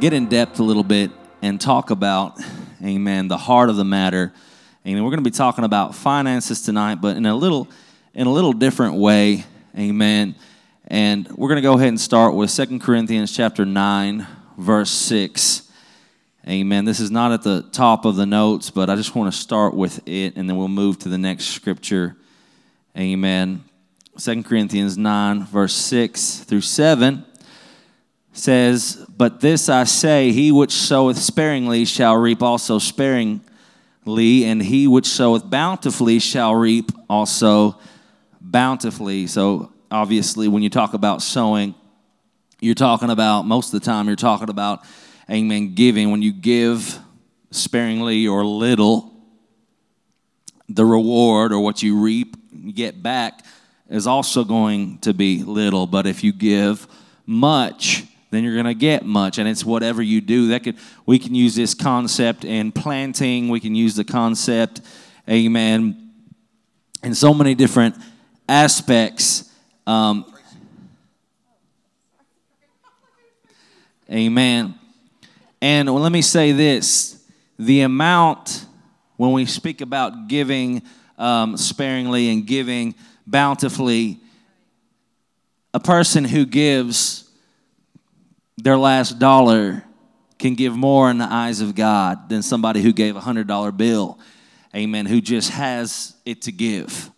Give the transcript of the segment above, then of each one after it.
get in depth a little bit and talk about, amen, the heart of the matter. Amen. We're going to be talking about finances tonight, but in a little in a little different way. Amen. And we're going to go ahead and start with Second Corinthians chapter 9, verse 6. Amen. This is not at the top of the notes, but I just want to start with it and then we'll move to the next scripture. Amen. Second Corinthians 9, verse 6 through 7 says, But this I say, he which soweth sparingly shall reap also sparingly, and he which soweth bountifully shall reap also bountifully. So, obviously, when you talk about sowing, you're talking about, most of the time, you're talking about, amen, giving. When you give sparingly or little, the reward or what you reap, get back, is also going to be little. But if you give much, then you're going to get much and it's whatever you do. That could we can use this concept in planting we can use the concept amen in so many different aspects um, amen. And well, let me say this the amount when we speak about giving um, sparingly and giving bountifully a person who gives their last dollar can give more in the eyes of God than somebody who gave a $100 bill. Amen. Who just has it to give.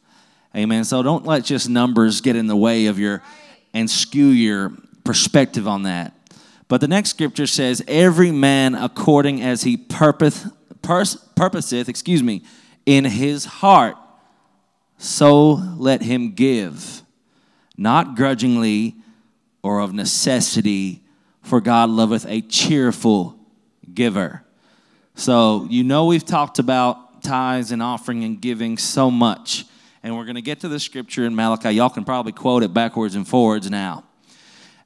Amen. So don't let just numbers get in the way of your and skew your perspective on that. But the next scripture says, Every man according as he purpose, pers- purposeth, excuse me, in his heart, so let him give, not grudgingly or of necessity for God loveth a cheerful giver. So, you know, we've talked about tithes and offering and giving so much. And we're going to get to the scripture in Malachi. Y'all can probably quote it backwards and forwards now.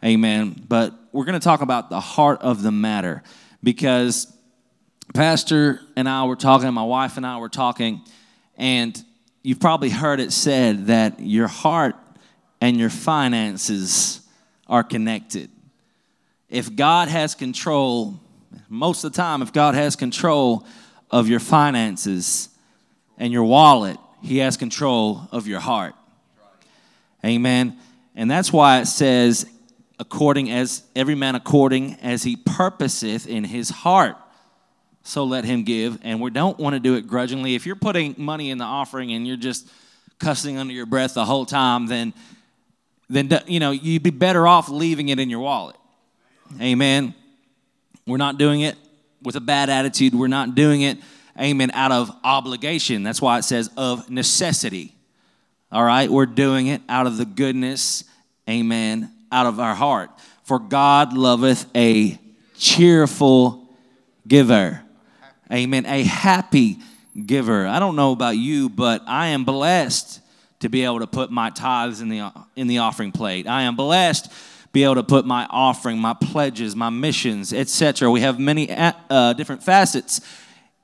Amen. But we're going to talk about the heart of the matter because Pastor and I were talking, my wife and I were talking, and you've probably heard it said that your heart and your finances are connected if God has control, most of the time, if God has control of your finances and your wallet, He has control of your heart. Amen. And that's why it says, according as every man according as he purposeth in his heart, so let him give. And we don't want to do it grudgingly. If you're putting money in the offering and you're just cussing under your breath the whole time, then then you know you'd be better off leaving it in your wallet. Amen. We're not doing it with a bad attitude. We're not doing it, amen, out of obligation. That's why it says of necessity. All right? We're doing it out of the goodness, amen, out of our heart. For God loveth a cheerful giver. Amen. A happy giver. I don't know about you, but I am blessed to be able to put my tithes in the in the offering plate. I am blessed be able to put my offering, my pledges, my missions, etc. We have many uh, different facets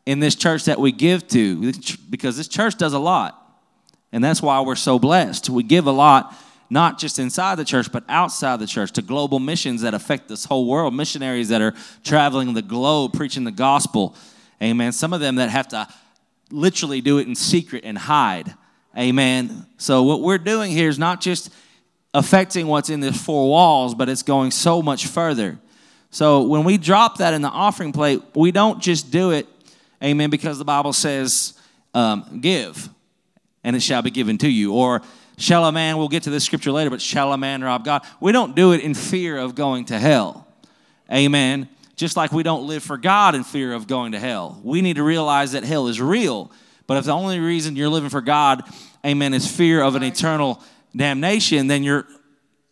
in this church that we give to because this church does a lot. And that's why we're so blessed. We give a lot, not just inside the church, but outside the church to global missions that affect this whole world, missionaries that are traveling the globe preaching the gospel. Amen. Some of them that have to literally do it in secret and hide. Amen. So, what we're doing here is not just affecting what's in the four walls, but it's going so much further. So when we drop that in the offering plate, we don't just do it, amen, because the Bible says, um, give, and it shall be given to you. Or shall a man, we'll get to this scripture later, but shall a man rob God? We don't do it in fear of going to hell. Amen. Just like we don't live for God in fear of going to hell. We need to realize that hell is real. But if the only reason you're living for God, amen, is fear of an eternal damnation, then you're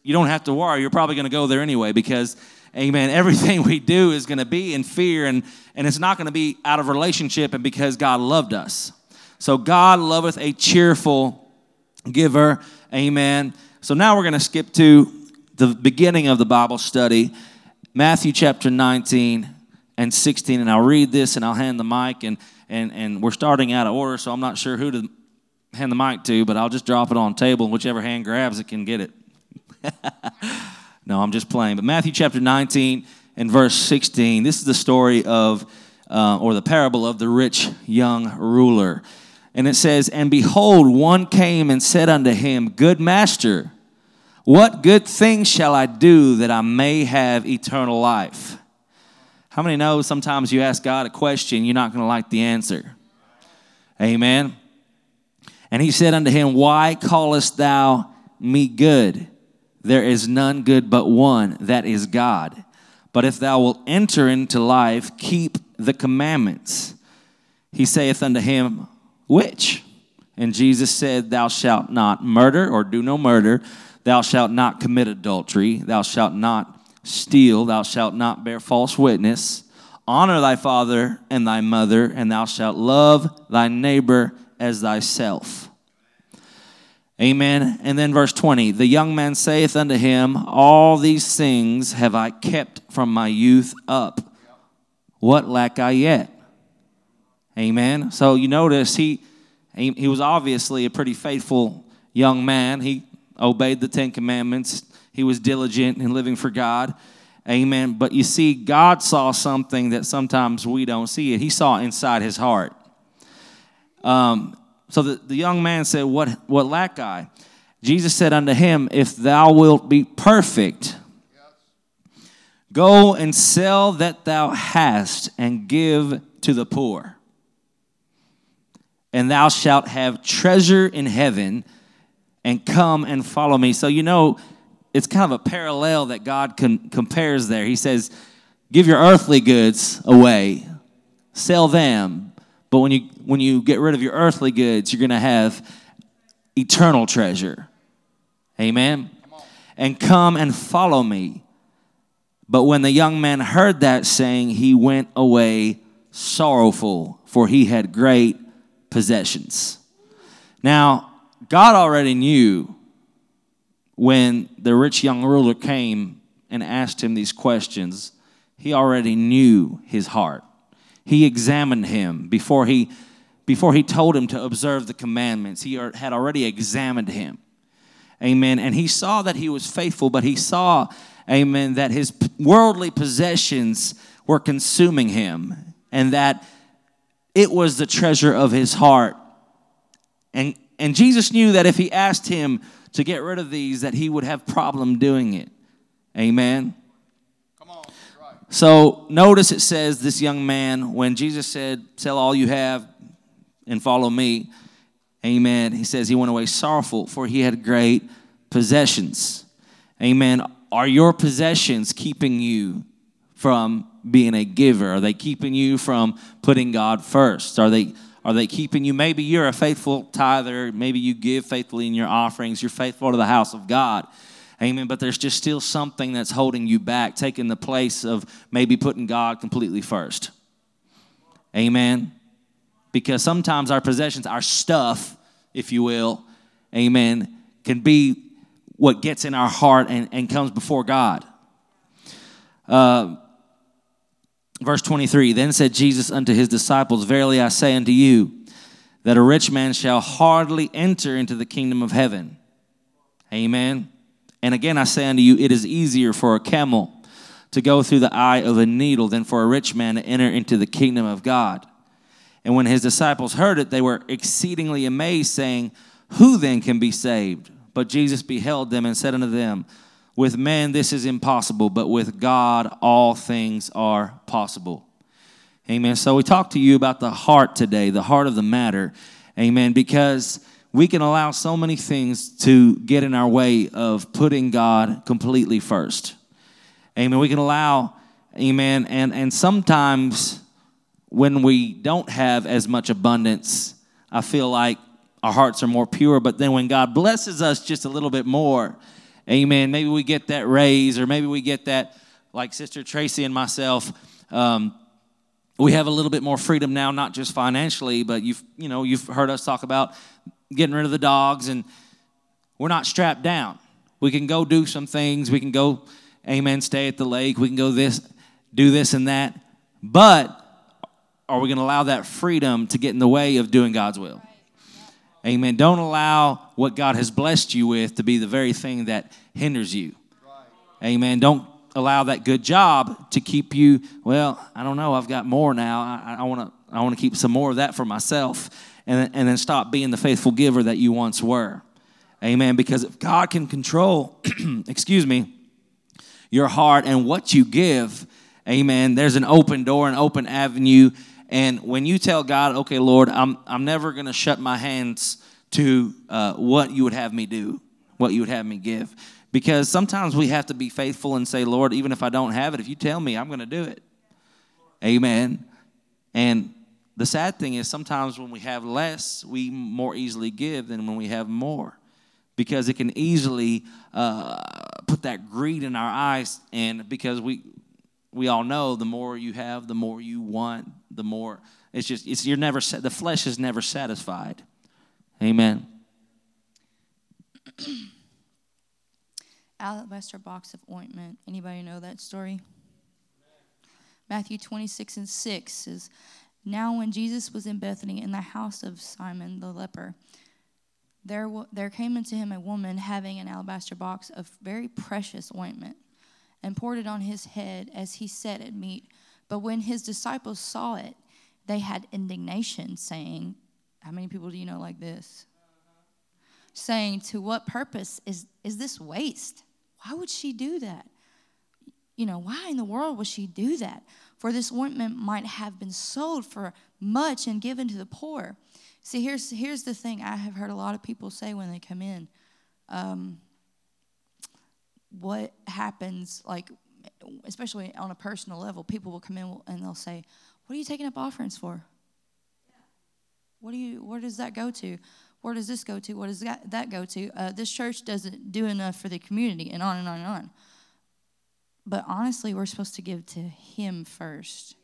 you don't have to worry. You're probably going to go there anyway because amen, everything we do is going to be in fear and and it's not going to be out of relationship and because God loved us. So God loveth a cheerful giver. Amen. So now we're going to skip to the beginning of the Bible study, Matthew chapter 19 and 16 and I'll read this and I'll hand the mic and and and we're starting out of order so I'm not sure who to hand the mic to, but I'll just drop it on table and whichever hand grabs it can get it. no, I'm just playing. But Matthew chapter 19 and verse 16. This is the story of, uh, or the parable of the rich young ruler. And it says, And behold, one came and said unto him, Good master, what good thing shall I do that I may have eternal life? How many know sometimes you ask God a question, you're not going to like the answer? Amen. And he said unto him, Why callest thou me good? There is none good but one, that is God. But if thou wilt enter into life, keep the commandments. He saith unto him, Which? And Jesus said, Thou shalt not murder or do no murder. Thou shalt not commit adultery. Thou shalt not steal. Thou shalt not bear false witness. Honor thy father and thy mother, and thou shalt love thy neighbor as thyself. Amen. And then verse 20 The young man saith unto him, All these things have I kept from my youth up. What lack I yet? Amen. So you notice he, he, was obviously a pretty faithful young man. He obeyed the Ten Commandments, he was diligent in living for God. Amen. But you see, God saw something that sometimes we don't see it. He saw inside his heart. Um, so the, the young man said, what, what lack I? Jesus said unto him, If thou wilt be perfect, go and sell that thou hast and give to the poor. And thou shalt have treasure in heaven, and come and follow me. So, you know, it's kind of a parallel that God con- compares there. He says, Give your earthly goods away, sell them, but when you when you get rid of your earthly goods, you're going to have eternal treasure. Amen. And come and follow me. But when the young man heard that saying, he went away sorrowful, for he had great possessions. Now, God already knew when the rich young ruler came and asked him these questions, he already knew his heart. He examined him before he, before he told him to observe the commandments. He had already examined him. Amen. And he saw that he was faithful, but he saw, amen, that his worldly possessions were consuming him and that it was the treasure of his heart. And, and Jesus knew that if he asked him to get rid of these, that he would have problem doing it. Amen. So notice it says this young man, when Jesus said, Sell all you have and follow me, amen. He says he went away sorrowful, for he had great possessions. Amen. Are your possessions keeping you from being a giver? Are they keeping you from putting God first? Are they are they keeping you? Maybe you're a faithful tither. Maybe you give faithfully in your offerings. You're faithful to the house of God. Amen. But there's just still something that's holding you back, taking the place of maybe putting God completely first. Amen. Because sometimes our possessions, our stuff, if you will, amen, can be what gets in our heart and, and comes before God. Uh, verse 23 Then said Jesus unto his disciples, Verily I say unto you, that a rich man shall hardly enter into the kingdom of heaven. Amen. And again, I say unto you, it is easier for a camel to go through the eye of a needle than for a rich man to enter into the kingdom of God. And when his disciples heard it, they were exceedingly amazed, saying, Who then can be saved? But Jesus beheld them and said unto them, With men this is impossible, but with God all things are possible. Amen. So we talked to you about the heart today, the heart of the matter. Amen. Because we can allow so many things to get in our way of putting God completely first. Amen. We can allow, amen, and, and sometimes when we don't have as much abundance, I feel like our hearts are more pure. But then when God blesses us just a little bit more, amen, maybe we get that raise or maybe we get that, like Sister Tracy and myself, um, we have a little bit more freedom now, not just financially, but you've, you know, you've heard us talk about getting rid of the dogs, and we're not strapped down. We can go do some things. We can go, amen, stay at the lake. We can go this, do this and that. But are we going to allow that freedom to get in the way of doing God's will? Amen. Don't allow what God has blessed you with to be the very thing that hinders you. Amen. Don't allow that good job to keep you, well, I don't know, I've got more now. I, want to I want to keep some more of that for myself. And, and then stop being the faithful giver that you once were. Amen. Because if God can control, excuse me, your heart and what you give, amen, there's an open door, an open avenue. And when you tell God, okay, Lord, I'm, I'm never going to shut my hands to uh, what you would have me do, what you would have me give. Because sometimes we have to be faithful and say, Lord, even if I don't have it, if you tell me, I'm going to do it. Amen. And the sad thing is sometimes when we have less, we more easily give than when we have more. Because it can easily uh, put that greed in our eyes, and because we we all know the more you have, the more you want, the more it's just it's you're never the flesh is never satisfied. Amen. alabaster box of ointment. Anybody know that story? Matthew 26 and 6 says, Now when Jesus was in Bethany in the house of Simon the leper, there, there came into him a woman having an alabaster box of very precious ointment and poured it on his head as he sat at meat. But when his disciples saw it, they had indignation, saying, How many people do you know like this? Saying, To what purpose is, is this waste? Why would she do that? You know, why in the world would she do that? For this ointment might have been sold for much and given to the poor. See, here's, here's the thing I have heard a lot of people say when they come in. Um, what happens, like, especially on a personal level, people will come in and they'll say, What are you taking up offerings for? What do you, where does that go to? Where does this go to? What does that, that go to? Uh, this church doesn't do enough for the community, and on and on and on. But honestly, we're supposed to give to Him first.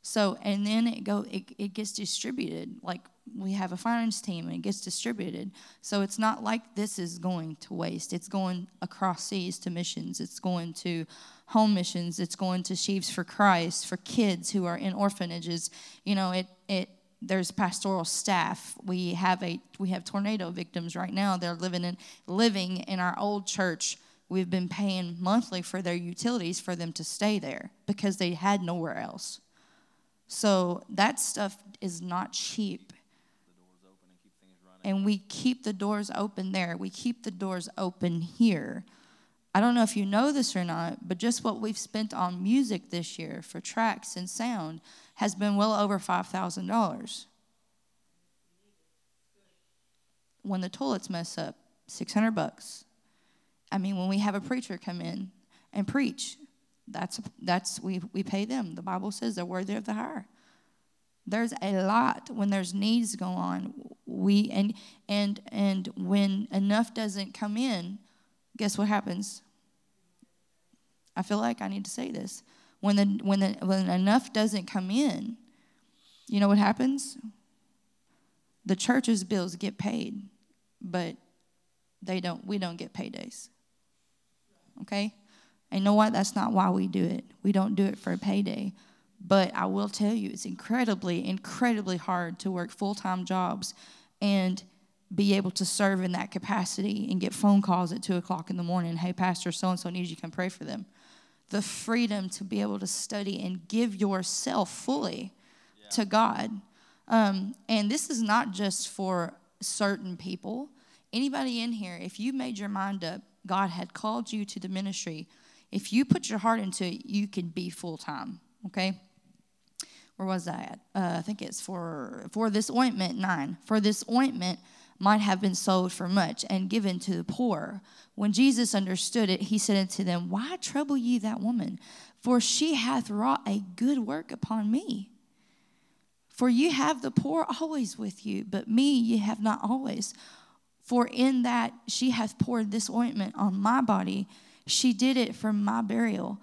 So, and then it go it, it gets distributed. Like we have a finance team, and it gets distributed. So it's not like this is going to waste. It's going across seas to missions. It's going to home missions. It's going to Sheaves for Christ for kids who are in orphanages. You know, it it there's pastoral staff. We have a we have tornado victims right now. They're living in living in our old church. We've been paying monthly for their utilities for them to stay there because they had nowhere else. So that stuff is not cheap. And, and we keep the doors open there. We keep the doors open here. I don't know if you know this or not, but just what we've spent on music this year for tracks and sound has been well over $5,000. When the toilets mess up, 600 bucks. I mean, when we have a preacher come in and preach, that's that's we we pay them. The Bible says they're worthy of the hire. There's a lot when there's needs go on. We and and and when enough doesn't come in, guess what happens? I feel like I need to say this. When the when the when enough doesn't come in, you know what happens? The church's bills get paid, but they don't we don't get paydays. Okay? And you know what? That's not why we do it. We don't do it for a payday. But I will tell you, it's incredibly, incredibly hard to work full time jobs and be able to serve in that capacity and get phone calls at two o'clock in the morning. Hey, Pastor, so and so needs you to come pray for them the freedom to be able to study and give yourself fully yeah. to God. Um, and this is not just for certain people. Anybody in here, if you made your mind up, God had called you to the ministry, if you put your heart into it, you can be full time. Okay? Where was that? Uh, I think it's for for this ointment nine. For this ointment might have been sold for much and given to the poor. When Jesus understood it, he said unto them, Why trouble ye that woman? For she hath wrought a good work upon me. For you have the poor always with you, but me ye have not always. For in that she hath poured this ointment on my body, she did it for my burial.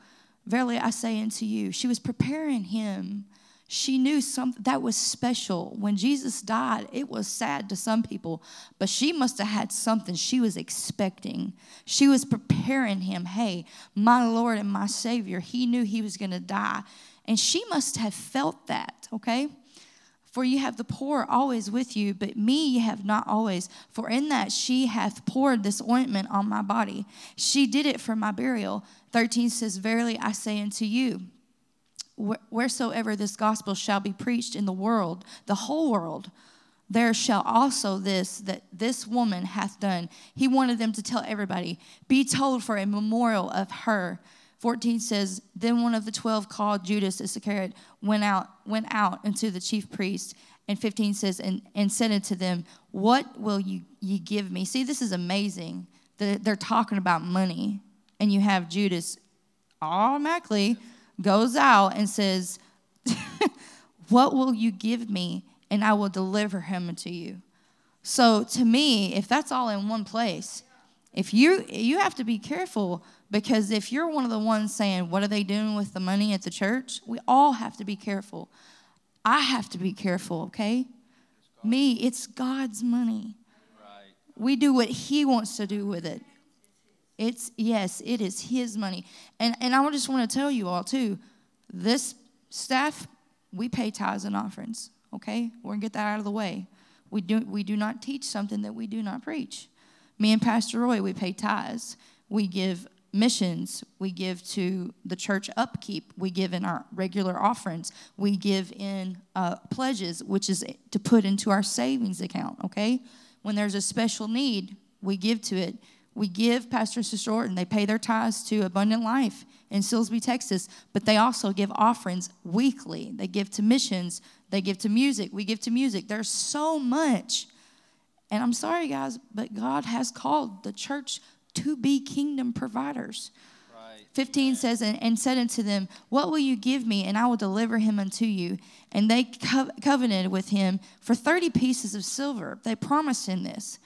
Verily I say unto you, she was preparing him she knew something that was special. When Jesus died, it was sad to some people, but she must have had something she was expecting. She was preparing him. Hey, my Lord and my Savior, he knew he was going to die. And she must have felt that, okay? For you have the poor always with you, but me you have not always. For in that she hath poured this ointment on my body. She did it for my burial. 13 says, Verily I say unto you, wheresoever this gospel shall be preached in the world, the whole world, there shall also this that this woman hath done. He wanted them to tell everybody, be told for a memorial of her. 14 says, Then one of the twelve called Judas Iscariot went out, went out unto the chief priest. And 15 says, and, and said unto them, What will you ye give me? See, this is amazing. That they're talking about money. And you have Judas automatically goes out and says, What will you give me? And I will deliver him unto you. So to me, if that's all in one place, if you you have to be careful because if you're one of the ones saying, What are they doing with the money at the church? We all have to be careful. I have to be careful, okay? Me, it's God's money. Right. We do what He wants to do with it. It's, yes, it is His money. And, and I just want to tell you all, too, this staff, we pay tithes and offerings, okay? We're going to get that out of the way. We do, we do not teach something that we do not preach. Me and Pastor Roy, we pay tithes. We give missions. We give to the church upkeep. We give in our regular offerings. We give in uh, pledges, which is to put into our savings account, okay? When there's a special need, we give to it. We give Pastor and Sister Orton, they pay their tithes to Abundant Life in Silsbee, Texas, but they also give offerings weekly. They give to missions, they give to music. We give to music. There's so much. And I'm sorry, guys, but God has called the church to be kingdom providers. Right. 15 says, and, and, said unto them, What will you give me, and I will deliver him unto you? And they co- covenanted with him for 30 pieces of silver. They promised him this.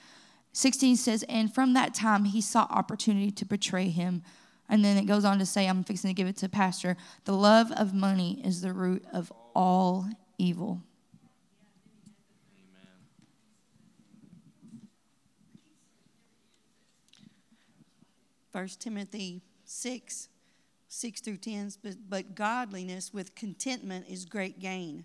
16 says, And from that time he sought opportunity to betray him. And then it goes on to say, I'm fixing to give it to Pastor. The love of money is the root of all evil. 1 Timothy 6, 6 through 10, but, but godliness with contentment is great gain.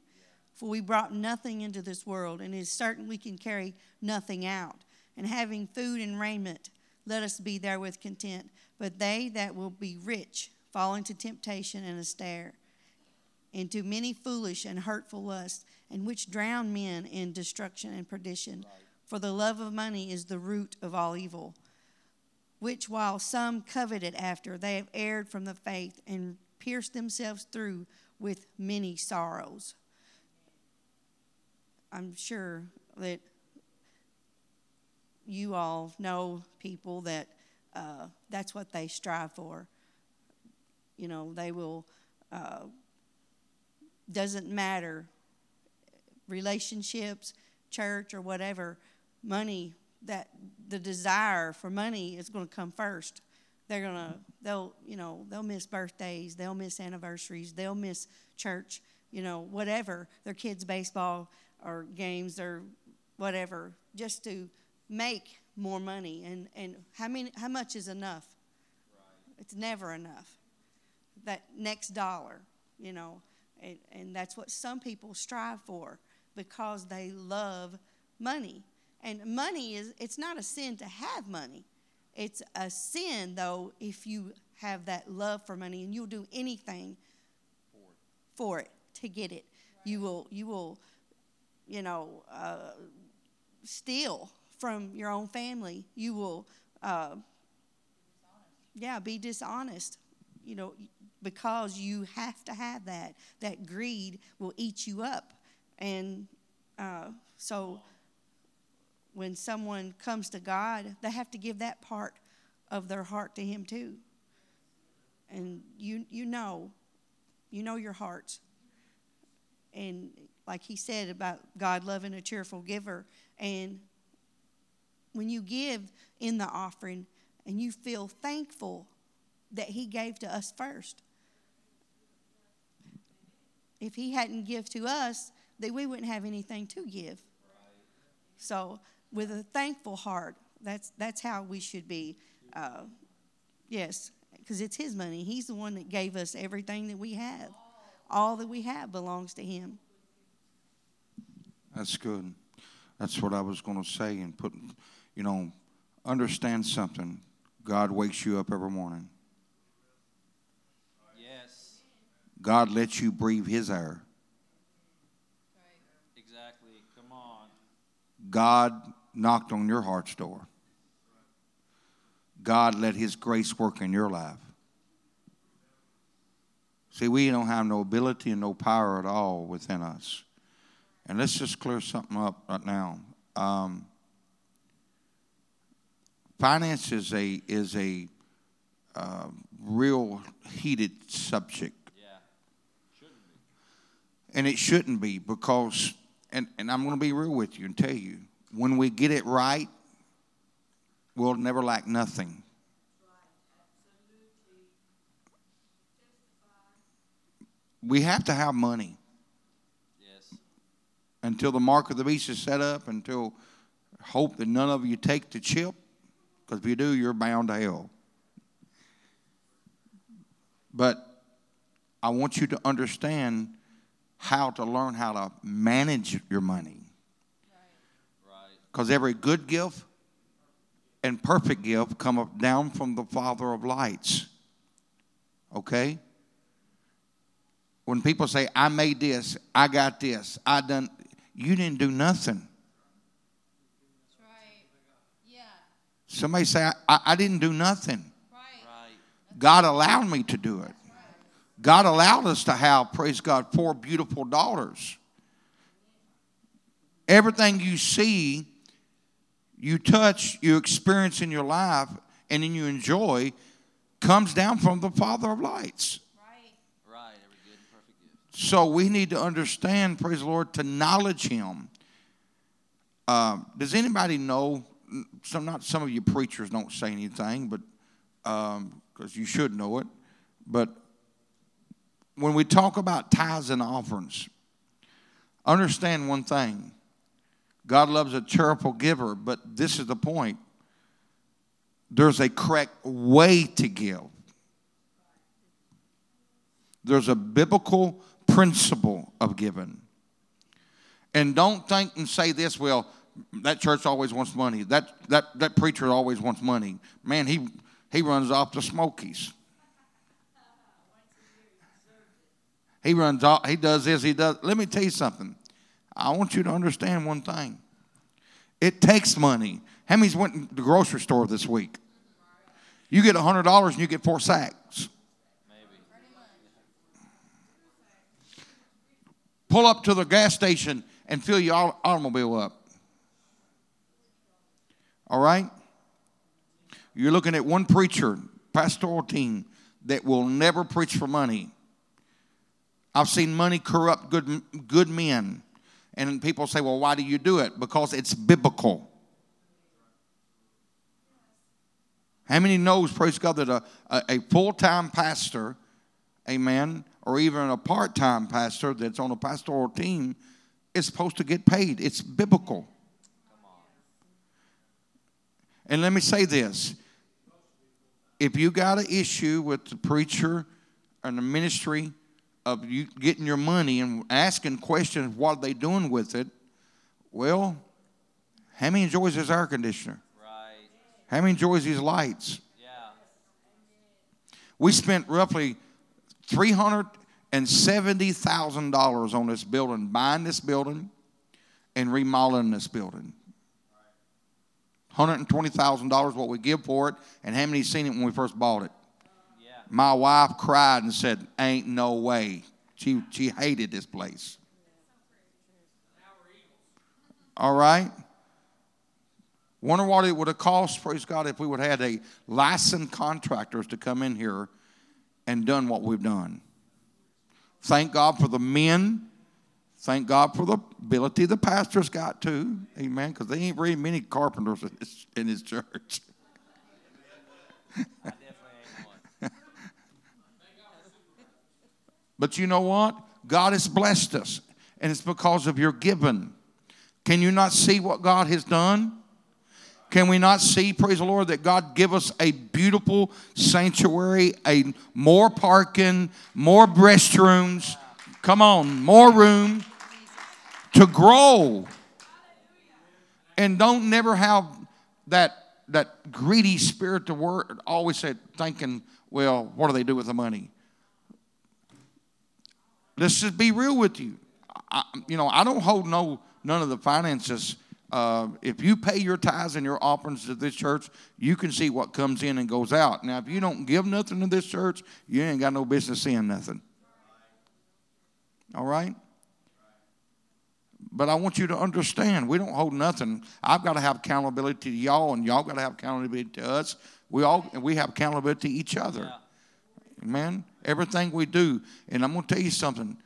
For we brought nothing into this world, and it is certain we can carry nothing out. And having food and raiment, let us be therewith content. But they that will be rich fall into temptation and a snare, into many foolish and hurtful lusts, and which drown men in destruction and perdition. For the love of money is the root of all evil which while some coveted after, they have erred from the faith and pierced themselves through with many sorrows. I'm sure that you all know people that uh, that's what they strive for. You know, they will, uh, doesn't matter, relationships, church, or whatever, money that the desire for money is going to come first. They're going to, they'll, you know, they'll miss birthdays, they'll miss anniversaries, they'll miss church, you know, whatever, their kids' baseball or games or whatever, just to make more money. And, and how, many, how much is enough? Right. It's never enough. That next dollar, you know, and, and that's what some people strive for because they love money. And money is, it's not a sin to have money. It's a sin, though, if you have that love for money and you'll do anything for it, to get it. Right. You will, you will, you know, uh, steal from your own family. You will, uh, yeah, be dishonest. You know, because you have to have that. That greed will eat you up, and uh, so when someone comes to God, they have to give that part of their heart to Him too. And you, you know, you know your hearts. And like he said about God loving a cheerful giver. And when you give in the offering and you feel thankful that He gave to us first. If He hadn't give to us, that we wouldn't have anything to give. So with a thankful heart. That's, that's how we should be. Uh, yes, because it's His money. He's the one that gave us everything that we have. All that we have belongs to Him. That's good. That's what I was going to say and put, you know, understand something. God wakes you up every morning. Yes. God lets you breathe His air. Exactly. Come on. God knocked on your heart's door. God let His grace work in your life. See, we don't have no ability and no power at all within us. And let's just clear something up right now. Um, finance is a is a uh, real heated subject, Yeah. And it shouldn't be because. And, and I'm going to be real with you and tell you when we get it right, we'll never lack nothing. We have to have money Yes. until the mark of the beast is set up, until hope that none of you take the chip, because if you do, you're bound to hell. But I want you to understand how to learn how to manage your money. Because every good gift and perfect gift come down from the Father of lights. Okay? When people say, I made this, I got this, I done, you didn't do nothing. That's right. Yeah. Somebody say, I, I, didn't do nothing. Right. God allowed me to do it. God allowed us to have, praise God, four beautiful daughters. Everything you see, you touch, you experience in your life, and then you enjoy comes down from the Father of lights. Right. Right. Every good and perfect gift. So we need to understand, praise the Lord, to knowledge Him. Um, does anybody know? Some not some of you preachers don't say anything, but because you should know it. But when we talk about tithes and offerings, understand one thing: God loves a cheerful giver. But this is the point: there's a correct way to give. There's a biblical principle of giving. And don't think and say this, well, that church always wants money. That, that, that preacher always wants money. Man, he, he runs off the Smokies. He runs off, he does this, he does. Let me tell you something. I want you to understand one thing. It takes money. How many's went to the grocery store this week? You get $100 and you get four sacks. Pull up to the gas station and fill your automobile up. All right? You're looking at one preacher, pastoral team, that will never preach for money. I've seen money corrupt good, good men. And people say, well, why do you do it? Because it's biblical. How many knows, praise God, that a, a, a full-time pastor, amen, or even a part-time pastor that's on a pastoral team is supposed to get paid. It's biblical. And let me say this. If you got an issue with the preacher and the ministry of you getting your money and asking questions, what are they doing with it? Well, how many enjoys his air conditioner? Right. How many enjoys these lights? Yeah. We spent roughly three hundred and seventy thousand dollars on this building, buying this building and remodeling this building. Hundred and twenty thousand dollars what we give for it, and how many seen it when we first bought it? My wife cried and said, "Ain't no way." She she hated this place. All right. Wonder what it would have cost, praise God, if we would have had a licensed contractors to come in here and done what we've done. Thank God for the men. Thank God for the ability the pastor's got too. Amen. Because there ain't very many carpenters in his, in his church. I definitely ain't one. But you know what? God has blessed us, and it's because of your giving. Can you not see what God has done? Can we not see, praise the Lord, that God give us a beautiful sanctuary, a more parking, more restrooms, come on, more room, to grow. And don't never have that that greedy spirit to work always said thinking, well, what do they do with the money? Let's just be real with you. I, you know, I don't hold no none of the finances. Uh, if you pay your tithes and your offerings to this church, you can see what comes in and goes out. Now, if you don't give nothing to this church, you ain't got no business seeing nothing. All right? But I want you to understand, we don't hold nothing. I've got to have accountability to y'all, and y'all got to have accountability to us. We all we have accountability to each other. Yeah. Amen. Everything we do, and I'm going to tell you something.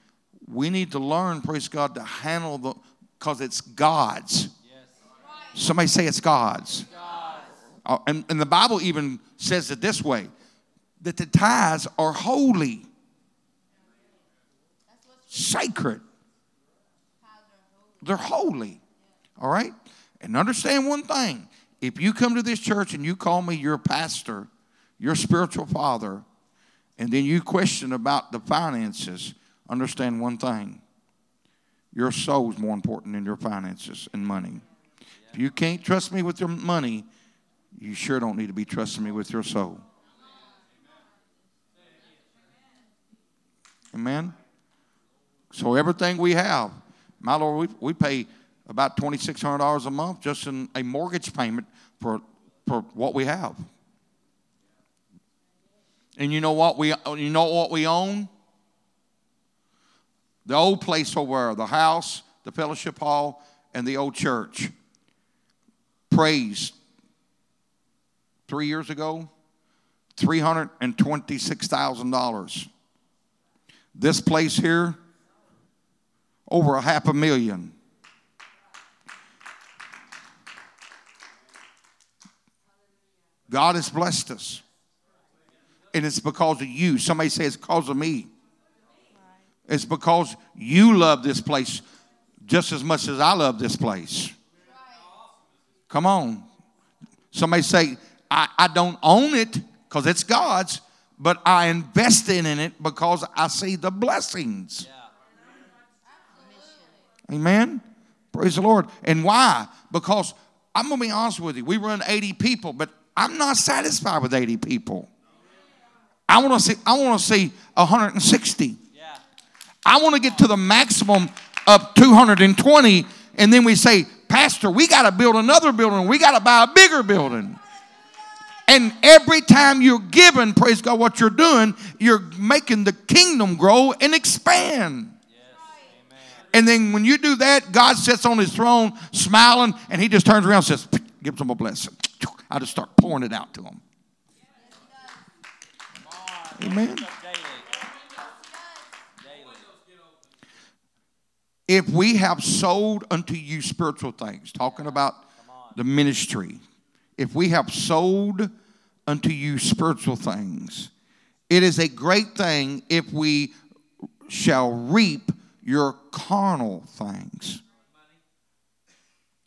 We need to learn, praise God, to handle the because it's God's. Yes. Somebody say it's God's. God's. Uh, and, and the Bible even says it this way: that the tithes are holy, sacred. They're holy. All right? And understand one thing. If you come to this church and you call me your pastor, your spiritual father, and then you question about the finances, understand one thing. Your soul is more important than your finances and money. If you can't trust me with your money, you sure don't need to be trusting me with your soul. Amen? So everything we have, my Lord, we, we pay about $2,600 a month just in a mortgage payment for, for what we have. And you know what we you know what we own? The old place over there, the house, the fellowship hall, and the old church. Praise. Three years ago, $326,000. This place here, over a half a million. God has blessed us. And it's because of you. Somebody say it's because of me. It's because you love this place just as much as I love this place. Come on. Somebody say, I, I don't own it because it's God's, but I invest in it because I see the blessings. Amen. Praise the Lord. And why? Because I'm going to be honest with you. We run 80 people, but I'm not satisfied with 80 people. I want to see I want to see 160. Yeah. I want to get to the maximum of 220 and then we say, "Pastor, we got to build another building. We got to buy a bigger building." And every time you're given, praise God, what you're doing, you're making the kingdom grow and expand. And then when you do that, God sits on his throne smiling and he just turns around and says, gives them a blessing. I just start pouring it out to them. Amen. If we have sold unto you spiritual things, talking about the ministry, if we have sold unto you spiritual things, it is a great thing if we shall reap your carnal things.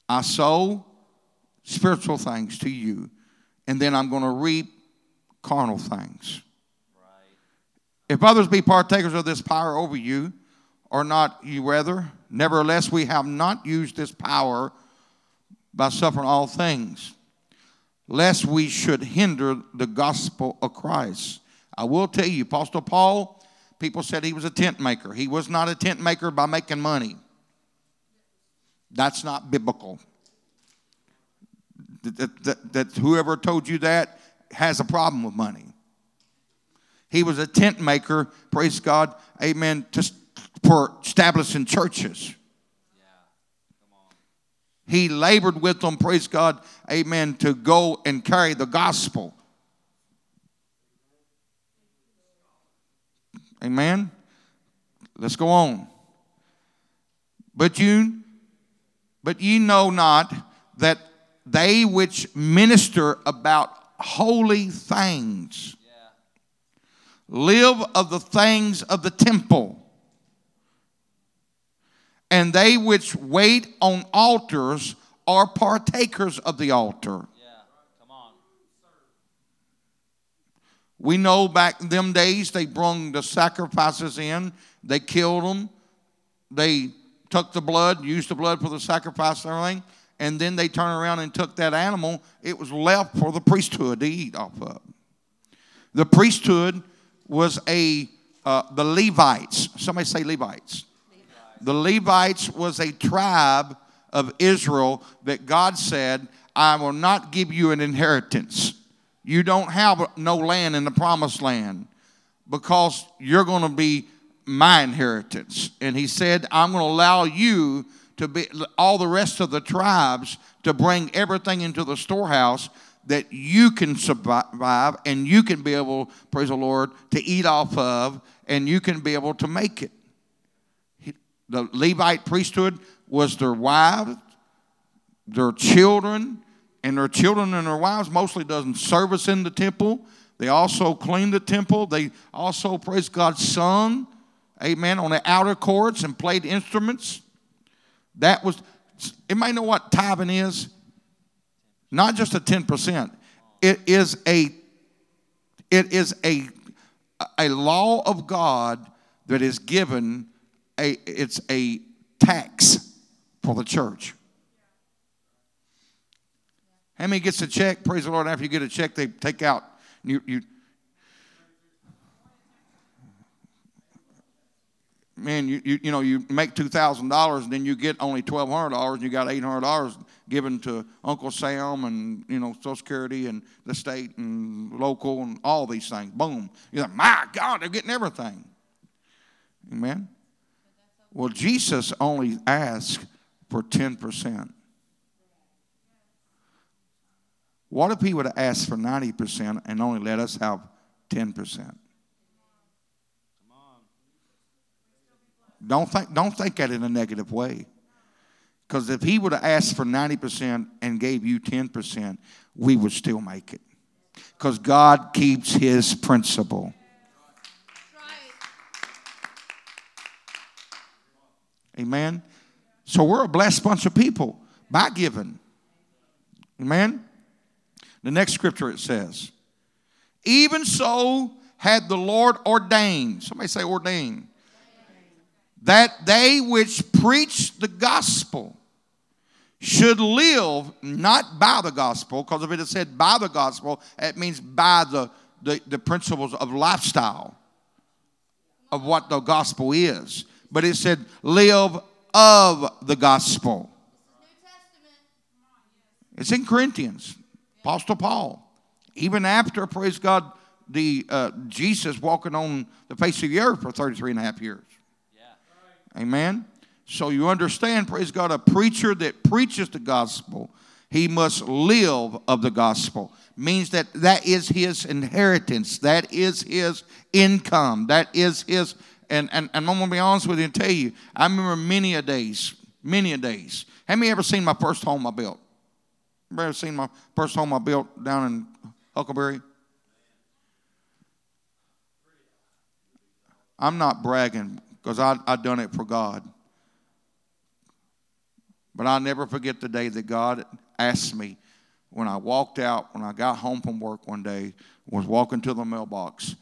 I sow spiritual things to you, and then I'm going to reap carnal things. If others be partakers of this power over you, or not you rather, nevertheless we have not used this power by suffering all things, lest we should hinder the gospel of Christ. I will tell you, Apostle Paul people said he was a tent maker. He was not a tent maker by making money. That's not biblical. That, that, that, whoever told you that has a problem with money. He was a tent maker, praise God, amen, just for establishing churches. He labored with them, praise God, amen, to go and carry the gospel. Amen. Let's go on. But you but ye know not that they which minister about holy things live of the things of the temple. And they which wait on altars are partakers of the altar. Yeah, come on. We know back in them days they brung the sacrifices in, they killed them, they took the blood, used the blood for the sacrifice and everything, and then they turned around and took that animal. It was left for the priesthood to eat off of. The priesthood was a uh, the Levites. Somebody say Levites. The Levites was a tribe of Israel that God said, I will not give you an inheritance. You don't have no land in the promised land because you're going to be my inheritance. And he said, I'm going to allow you to be, all the rest of the tribes to bring everything into the storehouse that you can survive and you can be able, praise the Lord, to eat off of and you can be able to make it. The Levite priesthood was their wives, their children, and their children and their wives mostly doesn't service in the temple. They also cleaned the temple. They also, praise God, sung, amen, on the outer courts and played instruments. That was, anybody know what tithing is? Not just a 10%. It is a, it is a, a law of God that is given, a, it's a tax for the church. How many gets a check? Praise the Lord. After you get a check, they take out. You, you, man, you, you, you know, you make $2,000 and then you get only $1,200 and you got $800 given to Uncle Sam and, you know, Social Security and the state and local and all these things. Boom. You're like, my God, they're getting everything. Amen? Well, Jesus only asked for 10%. What if he would have asked for 90% and only let us have 10%? Don't think, don't think that in a negative way. Because if he would have asked for 90% and gave you 10%, we would still make it. Because God keeps his principle. Amen. So we're a blessed bunch of people by giving. Amen. The next scripture it says, Even so had the Lord ordained. Somebody say ordained that they which preach the gospel should live not by the gospel, because if it had said by the gospel, it means by the, the, the principles of lifestyle of what the gospel is. But it said live of the gospel. It's in Corinthians, Apostle Paul. Even after, praise God, the uh, Jesus walking on the face of the earth for 33 and a half years. Amen. So you understand, praise God, a preacher that preaches the gospel, he must live of the gospel. Means that that is his inheritance. That is his income. That is his, and, and, and I'm going to be honest with you and tell you, I remember many a days, many a days. Have you ever seen my first home I built? Ever seen my first home I built down in Huckleberry? I'm not bragging because I I done it for God. But I'll never forget the day that God asked me when I walked out, when I got home from work one day, was walking to the mailbox,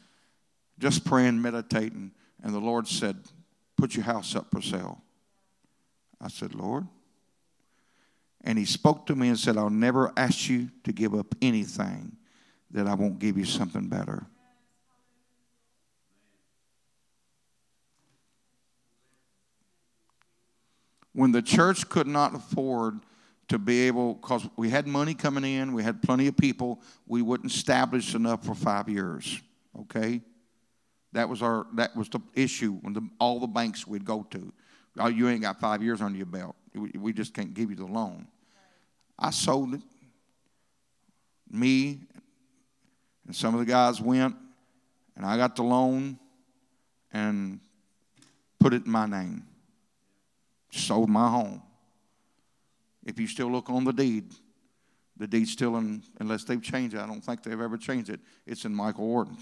just praying, meditating, and the Lord said, Put your house up for sale. I said, Lord. And he spoke to me and said, I'll never ask you to give up anything that I won't give you something better. When the church could not afford to be able, because we had money coming in, we had plenty of people, we wouldn't establish enough for five years. Okay? That was our that was the issue when the, all the banks we'd go to. Oh, you ain't got five years under your belt. We, we just can't give you the loan. I sold it. Me and some of the guys went, and I got the loan and put it in my name sold my home. If you still look on the deed, the deed's still in, unless they've changed it, I don't think they've ever changed it, it's in Michael Wharton.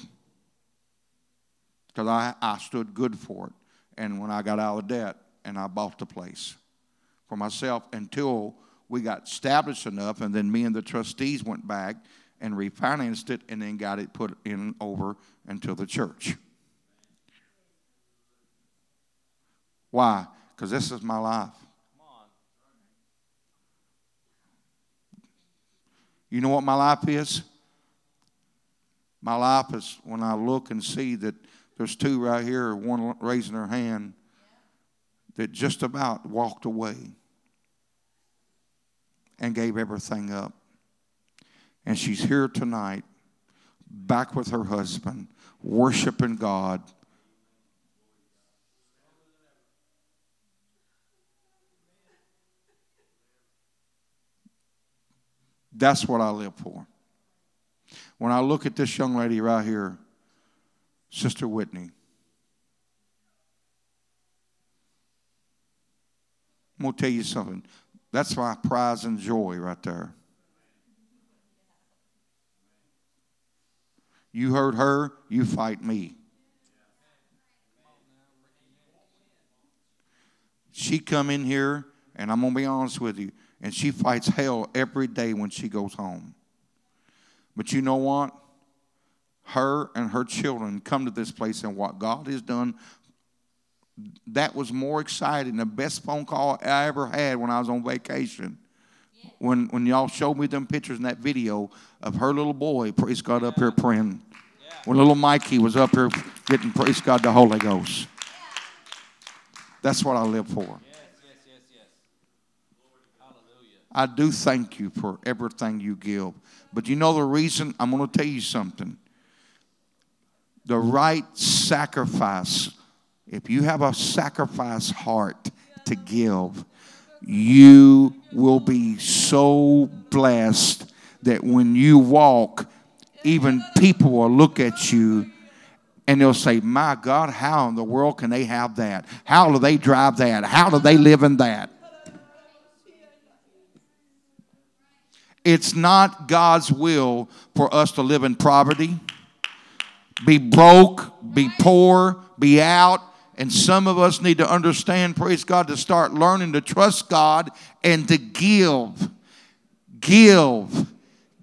Because I, I stood good for it. And when I got out of debt and I bought the place for myself until we got established enough, and then me and the trustees went back and refinanced it and then got it put in over until the church. Why? Because this is my life. You know what my life is? My life is when I look and see that there's two right here, one raising their hand, that just about walked away and gave everything up. And she's here tonight, back with her husband, worshiping God. That's what I live for. When I look at this young lady right here, Sister Whitney, I'm going to tell you something. That's my prize and joy right there. You heard her, you fight me. She come in here, and I'm going to be honest with you, and she fights hell every day when she goes home. But you know what? Her and her children come to this place, and what God has done, that was more exciting. The best phone call I ever had when I was on vacation. When, when y'all showed me them pictures in that video of her little boy, praise God, up here praying. When little Mikey was up here getting, praise God, the Holy Ghost. That's what I live for. I do thank you for everything you give. But you know the reason? I'm going to tell you something. The right sacrifice, if you have a sacrifice heart to give, you will be so blessed that when you walk, even people will look at you and they'll say, My God, how in the world can they have that? How do they drive that? How do they live in that? It's not God's will for us to live in poverty, be broke, be poor, be out. And some of us need to understand, praise God, to start learning to trust God and to give. Give,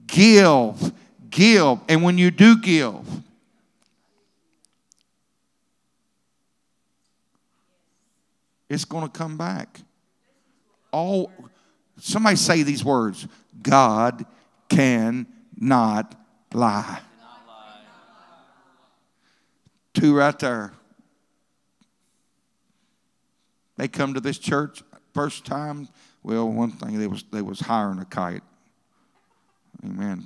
give, give. And when you do give, it's going to come back. All somebody say these words God cannot lie. Two right there. They come to this church first time. Well, one thing they was they was hiring a kite. Amen.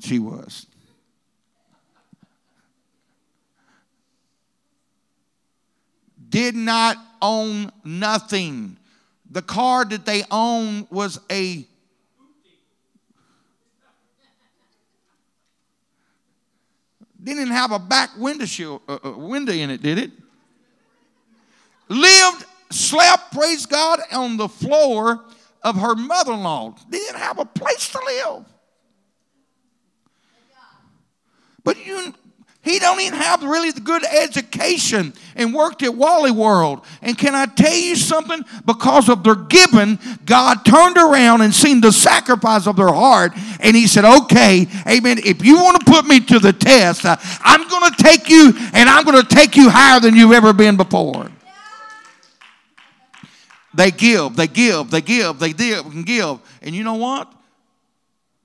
She was. Did not own nothing. The car that they owned was a didn't even have a back window, shield, uh, uh, window in it, did it? Lived, slept, praise God, on the floor of her mother in law. Didn't have a place to live. But you, he don't even have really the good education and worked at Wally World. And can I tell you something? Because of their giving, God turned around and seen the sacrifice of their heart. And he said, okay, amen, if you want to put me to the test, uh, I'm going to take you and I'm going to take you higher than you've ever been before. They give, they give, they give, they give and give. And you know what?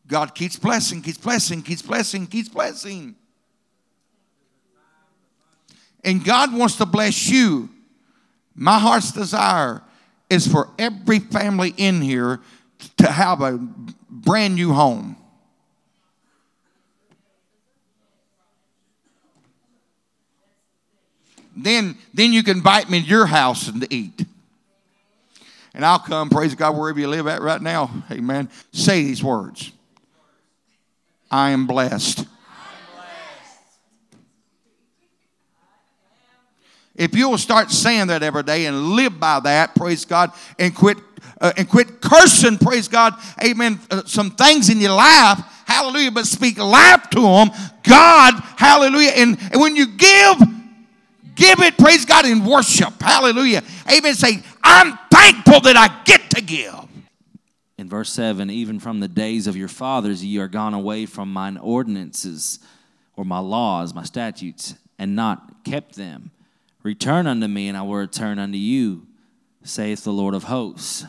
God keeps blessing, keeps blessing, keeps blessing, keeps blessing. And God wants to bless you. My heart's desire is for every family in here to have a brand new home. Then, then you can invite me to your house and to eat. And I'll come, praise God, wherever you live at right now. Amen. Say these words I am blessed. If you'll start saying that every day and live by that, praise God, and quit uh, and quit cursing, praise God, amen, uh, some things in your life, hallelujah, but speak life to them, God, hallelujah. And, and when you give, give it, praise God, in worship, hallelujah, amen. Say, I'm thankful that I get to give. In verse 7, even from the days of your fathers, ye are gone away from mine ordinances or my laws, my statutes, and not kept them. Return unto me, and I will return unto you, saith the Lord of hosts.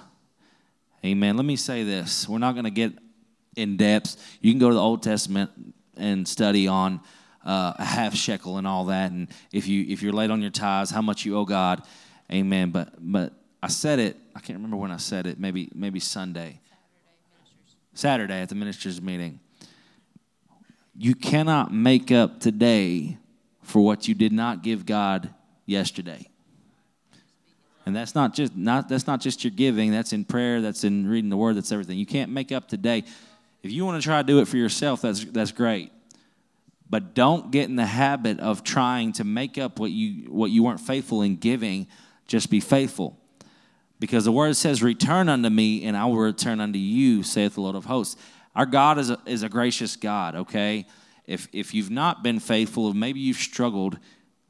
Amen. Let me say this. We're not going to get in depth. You can go to the Old Testament and study on uh, a half shekel and all that, and if you if you're late on your tithes, how much you owe God. Amen. But but I said it. I can't remember when I said it. Maybe maybe Sunday. Saturday at the ministers' meeting. You cannot make up today for what you did not give God yesterday. And that's not just not that's not just your giving, that's in prayer, that's in reading the word, that's everything. You can't make up today. If you want to try to do it for yourself, that's that's great. But don't get in the habit of trying to make up what you what you weren't faithful in giving. Just be faithful. Because the word says, Return unto me, and I will return unto you, saith the Lord of hosts. Our God is a, is a gracious God, okay? If, if you've not been faithful, maybe you've struggled,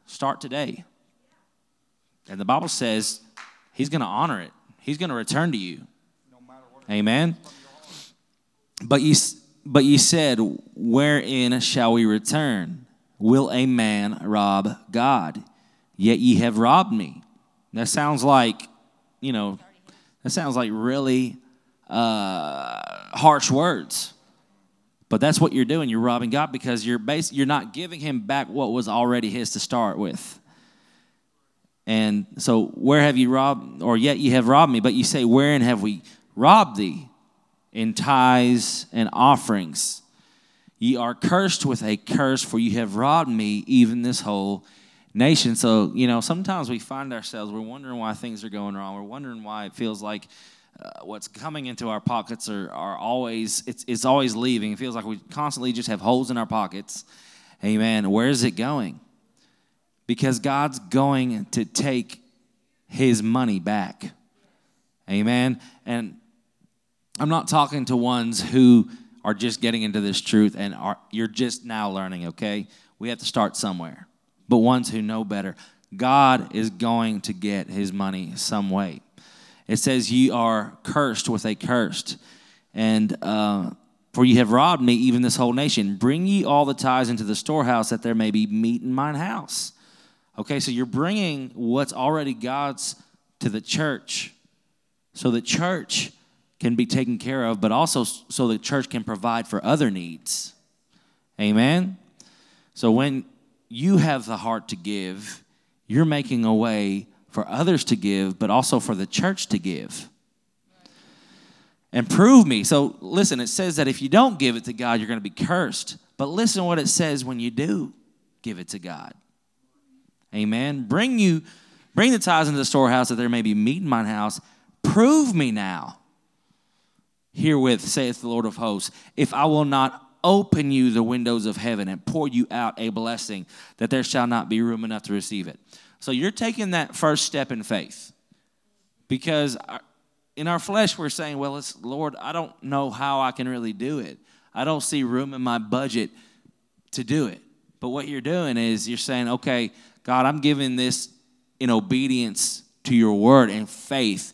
start today. And the Bible says He's going to honor it, He's going to return to you. Amen. But you, but ye said, Wherein shall we return? Will a man rob God? Yet ye have robbed me. That sounds like you know, that sounds like really uh, harsh words. But that's what you're doing. You're robbing God because you're bas- you're not giving him back what was already his to start with. And so, where have you robbed, or yet you have robbed me? But you say, Wherein have we robbed thee? In tithes and offerings. Ye are cursed with a curse, for you have robbed me, even this whole nation. So, you know, sometimes we find ourselves, we're wondering why things are going wrong. We're wondering why it feels like uh, what's coming into our pockets are, are always, it's, it's always leaving. It feels like we constantly just have holes in our pockets. Amen. Where is it going? Because God's going to take his money back. Amen. And I'm not talking to ones who are just getting into this truth and are you're just now learning, okay? We have to start somewhere but ones who know better. God is going to get his money some way. It says, Ye are cursed with a cursed. And uh, for ye have robbed me, even this whole nation. Bring ye all the tithes into the storehouse, that there may be meat in mine house. Okay, so you're bringing what's already God's to the church so the church can be taken care of, but also so the church can provide for other needs. Amen? So when you have the heart to give, you're making a way for others to give, but also for the church to give. And prove me. So listen, it says that if you don't give it to God, you're going to be cursed. But listen what it says when you do give it to God. Amen. Bring you, bring the tithes into the storehouse that there may be meat in mine house. Prove me now. Herewith saith the Lord of hosts, if I will not open you the windows of heaven and pour you out a blessing that there shall not be room enough to receive it. So you're taking that first step in faith because uh, in our flesh we're saying, well, it's, Lord, I don't know how I can really do it. I don't see room in my budget to do it. But what you're doing is you're saying, okay, God, I'm giving this in obedience to your word and faith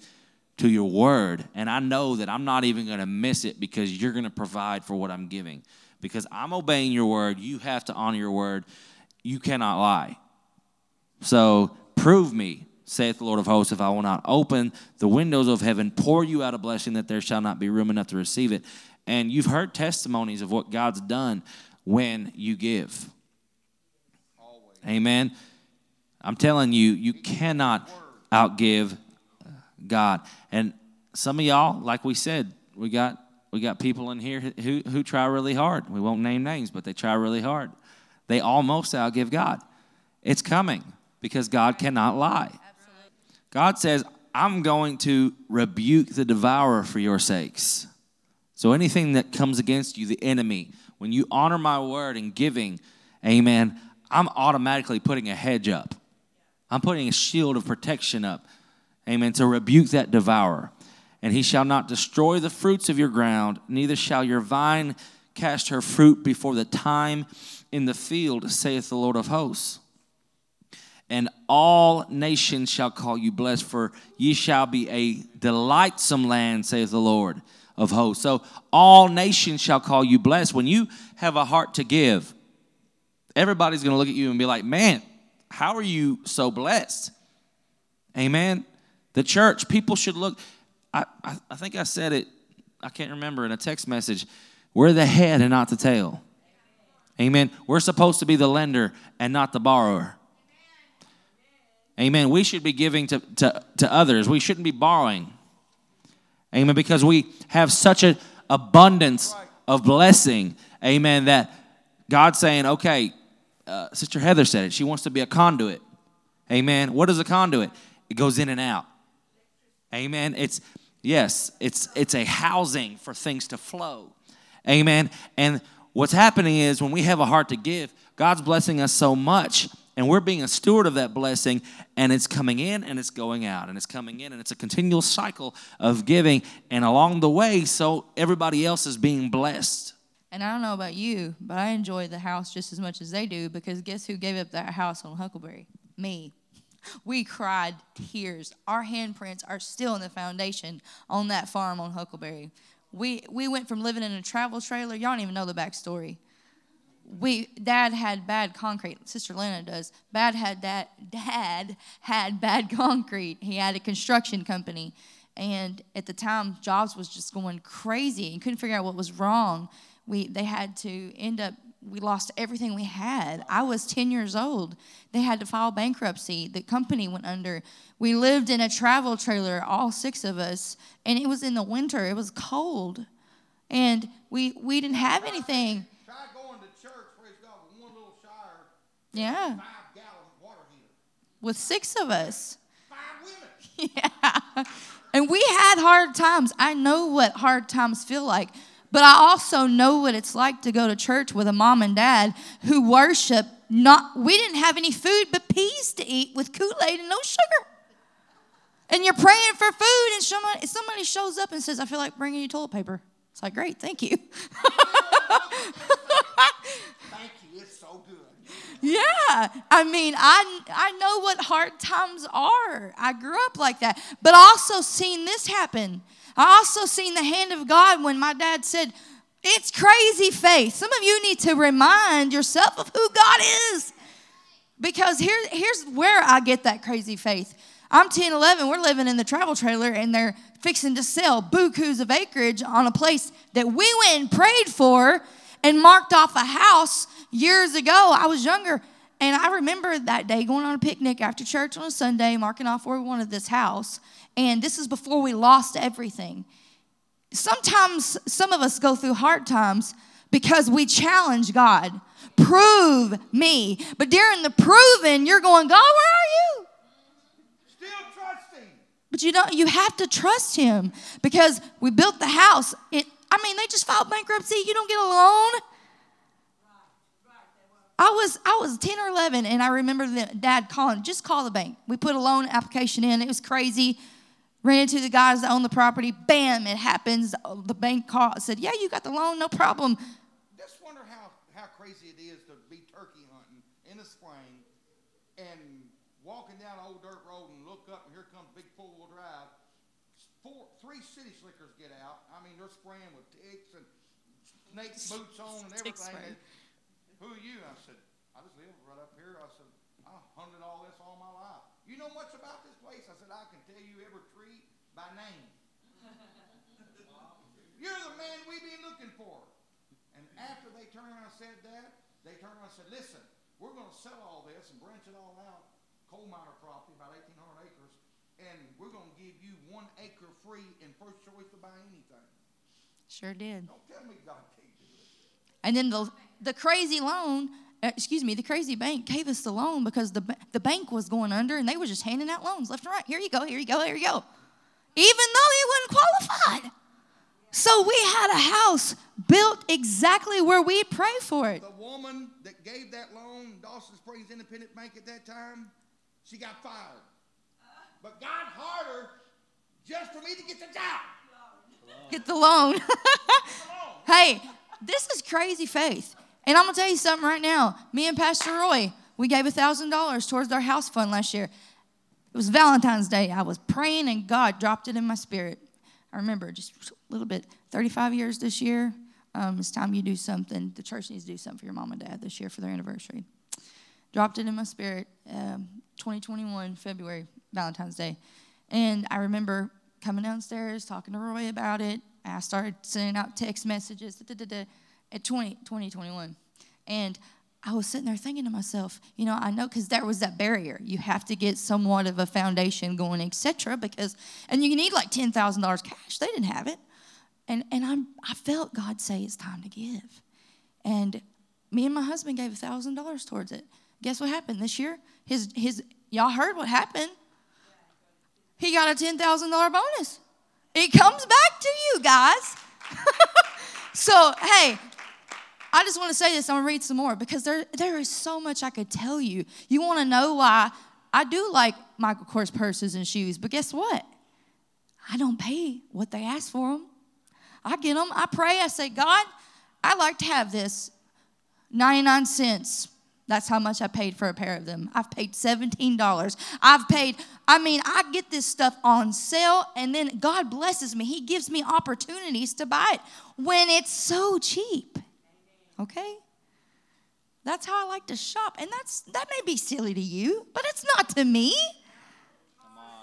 to your word. And I know that I'm not even going to miss it because you're going to provide for what I'm giving because I'm obeying your word. You have to honor your word. You cannot lie. So prove me, saith the Lord of hosts, if I will not open the windows of heaven, pour you out a blessing that there shall not be room enough to receive it. And you've heard testimonies of what God's done when you give. Always. Amen. I'm telling you, you cannot outgive God. And some of y'all, like we said, we got we got people in here who, who try really hard. We won't name names, but they try really hard. They almost outgive God. It's coming because God cannot lie. God says, I'm going to rebuke the devourer for your sakes. So anything that comes against you, the enemy, when you honor my word and giving, amen, I'm automatically putting a hedge up. I'm putting a shield of protection up, amen, to rebuke that devourer and he shall not destroy the fruits of your ground, neither shall your vine cast her fruit before the time in the field, saith the Lord of hosts. And all nations shall call you blessed, for ye shall be a delightsome land, saith the Lord of hosts. So all nations shall call you blessed. When you have a heart to give, everybody's going to look at you and be like, man, how are you so blessed? Amen. The church, people should look. I, I, I think I said it, I can't remember, in a text message. We're the head and not the tail. Amen. We're supposed to be the lender and not the borrower. Amen. We should be giving to, to, to others. We shouldn't be borrowing. Amen. Because we have such an abundance of blessing. Amen. That God's saying, okay, uh, Sister Heather said it. She wants to be a conduit. Amen. What is a conduit? It goes in and out. Amen. It's yes, it's it's a housing for things to flow. Amen. And what's happening is when we have a heart to give, God's blessing us so much and we're being a steward of that blessing and it's coming in and it's going out and it's coming in and it's a continual cycle of giving and along the way so everybody else is being blessed And I don't know about you, but I enjoy the house just as much as they do because guess who gave up that house on Huckleberry? Me. We cried tears. Our handprints are still in the foundation on that farm on Huckleberry. We, we went from living in a travel trailer, y'all don't even know the backstory. We dad had bad concrete. Sister Lena does. Bad had dad dad had bad concrete. He had a construction company. And at the time, jobs was just going crazy and couldn't figure out what was wrong. We they had to end up we lost everything we had. I was 10 years old. They had to file bankruptcy. The company went under. We lived in a travel trailer, all six of us, and it was in the winter. It was cold. And we we didn't have anything. Try going to church, praise God, with one little shower, Yeah. five gallon water heater. With six of us. Five women. Yeah. And we had hard times. I know what hard times feel like. But I also know what it's like to go to church with a mom and dad who worship not we didn't have any food but peas to eat with Kool-Aid and no sugar. And you're praying for food and somebody somebody shows up and says, I feel like bringing you toilet paper. It's like, great, thank you. Thank you. It's so good. Yeah, I mean, I I know what hard times are. I grew up like that, but also seen this happen. I also seen the hand of God when my dad said, "It's crazy faith." Some of you need to remind yourself of who God is, because here here's where I get that crazy faith. I'm 10, 11. We're living in the travel trailer, and they're fixing to sell bukus of acreage on a place that we went and prayed for and marked off a house years ago. I was younger, and I remember that day going on a picnic after church on a Sunday, marking off where we wanted this house. And this is before we lost everything. Sometimes some of us go through hard times because we challenge God. Prove me. But during the proving, you're going, God, where are you? Still trusting. But you don't you have to trust him because we built the house. It I mean, they just filed bankruptcy. You don't get a loan. I was I was 10 or 11 and I remember the dad calling, just call the bank. We put a loan application in. It was crazy. Ran into the guys that own the property. Bam, it happens. The bank called, said, "Yeah, you got the loan, no problem." Just wonder how, how crazy it is to be turkey hunting in the spring and walking down an old dirt road and look up and here comes big four wheel drive. Four, three city slickers get out. I mean, they're spraying with ticks and snake boots on and everything. Spray. They, Who are you? I said, I just live right up here. I said, I hunted all this all my life. You know much about this place? I said, I can tell you every tree by name. You're the man we've been looking for. And after they turned around and said that, they turned around and said, listen, we're going to sell all this and branch it all out, coal miner property, about 1,800 acres, and we're going to give you one acre free and first choice to buy anything. Sure did. Don't tell me God can't do it. And then the the crazy loan, uh, excuse me, the crazy bank gave us the loan because the the bank was going under and they were just handing out loans left and right. Here you go, here you go, here you go. Even though he wasn't qualified. So we had a house built exactly where we prayed for it. The woman that gave that loan, Dawson Springs Independent Bank at that time, she got fired. But God hired her just for me to get the job. Get the loan. hey, this is crazy faith. And I'm gonna tell you something right now. Me and Pastor Roy, we gave a thousand dollars towards our house fund last year. It was Valentine's Day. I was praying and God dropped it in my spirit. I remember just a little bit, 35 years this year. Um, it's time you do something. The church needs to do something for your mom and dad this year for their anniversary. Dropped it in my spirit, um, 2021, February, Valentine's Day. And I remember coming downstairs, talking to Roy about it. I started sending out text messages da, da, da, at 20, 2021. And I was sitting there thinking to myself, you know, I know because there was that barrier. You have to get somewhat of a foundation going, etc. Because, and you need like ten thousand dollars cash. They didn't have it, and and I'm I felt God say it's time to give, and me and my husband gave thousand dollars towards it. Guess what happened this year? His his y'all heard what happened. He got a ten thousand dollar bonus. It comes back to you guys. so hey, I just want to say this. I'm going to read some more because there, there is so much I could tell you. You want to know why I do like Michael Kors purses and shoes, but guess what? I don't pay what they ask for them. I get them. I pray. I say, God, I like to have this 99 cents. That's how much I paid for a pair of them. I've paid $17. I've paid, I mean, I get this stuff on sale, and then God blesses me. He gives me opportunities to buy it when it's so cheap okay? That's how I like to shop. And that's that may be silly to you, but it's not to me.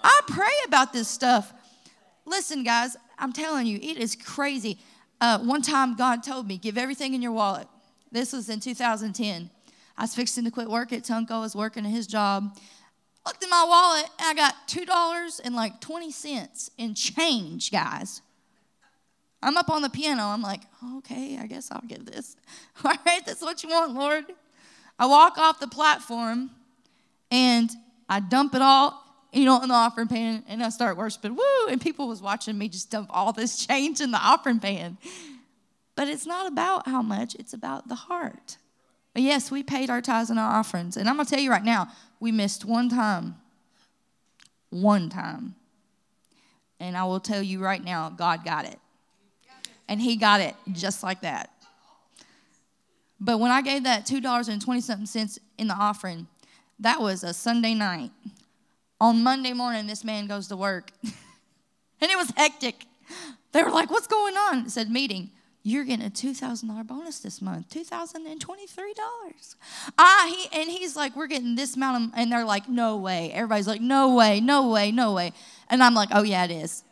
I pray about this stuff. Listen, guys, I'm telling you, it is crazy. Uh, one time, God told me, give everything in your wallet. This was in 2010. I was fixing to quit work at Tunco. I was working at his job. Looked in my wallet, and I got $2 and like 20 cents in change, guys. I'm up on the piano. I'm like, okay, I guess I'll get this. All right, that's what you want, Lord. I walk off the platform and I dump it all, you know, in the offering pan and I start worshiping. Woo! And people was watching me just dump all this change in the offering pan. But it's not about how much, it's about the heart. But yes, we paid our tithes and our offerings. And I'm going to tell you right now, we missed one time. One time. And I will tell you right now, God got it and he got it just like that. But when I gave that $2.20 something cents in the offering, that was a Sunday night. On Monday morning, this man goes to work, and it was hectic. They were like, What's going on? It said, Meeting. You're getting a $2,000 bonus this month, $2,023. Ah, he, and he's like, We're getting this amount, of, and they're like, No way. Everybody's like, No way, no way, no way. And I'm like, Oh, yeah, it is.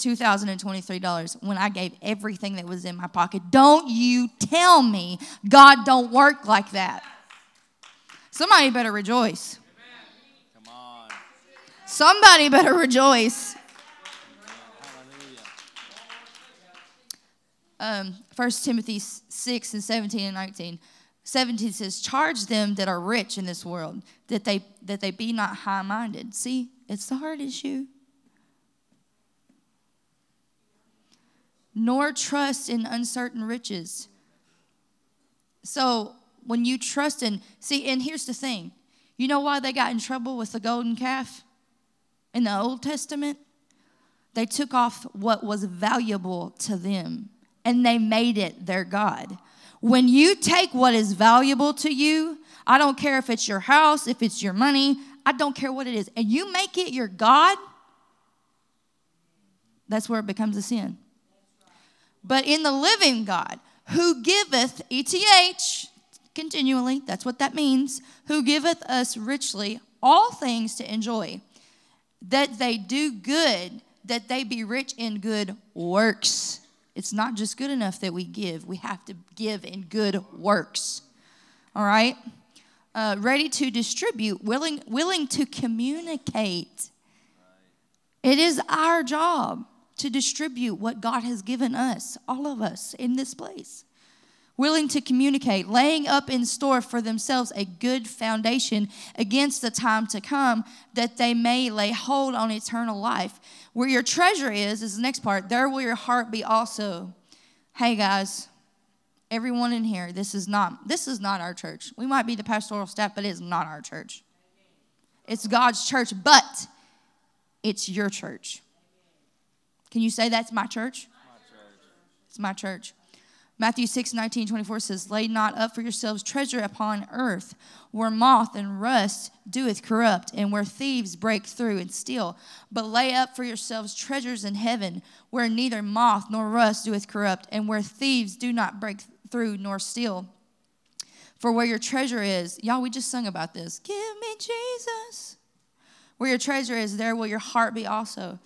$2,023 when I gave everything that was in my pocket. Don't you tell me God don't work like that. Somebody better rejoice. Come on. Somebody better rejoice. Um, 1 Timothy 6 and 17 and 19. 17 says, Charge them that are rich in this world, that they, that they be not high minded. See, it's the heart issue. Nor trust in uncertain riches. So when you trust in, see, and here's the thing you know why they got in trouble with the golden calf in the Old Testament? They took off what was valuable to them and they made it their God. When you take what is valuable to you, I don't care if it's your house, if it's your money, I don't care what it is, and you make it your God, that's where it becomes a sin but in the living God, who giveth, ETH, continually, that's what that means, who giveth us richly all things to enjoy, that they do good, that they be rich in good works. It's not just good enough that we give, we have to give in good works. All right? Uh, ready to distribute, willing, willing to communicate. It is our job to distribute what God has given us, all of us in this place. Willing to communicate, laying up in store for themselves a good foundation against the time to come, that they may lay hold on eternal life. Where your treasure is, is the next part, there will your heart be also. Hey guys, everyone in here, this is not this is not our church. We might be the pastoral staff, but it is not our church. It's God's church, but it's your church. Can you say that's my church? It's my church. Matthew 6, 19, 24 says, Lay not up for yourselves treasure upon earth, where moth and rust doeth corrupt, and where thieves break through and steal. But lay up for yourselves treasures in heaven, where neither moth nor rust doeth corrupt, and where thieves do not break through nor steal. For where your treasure is, y'all, we just sung about this. Give me Jesus Where your treasure is, there will your heart be also.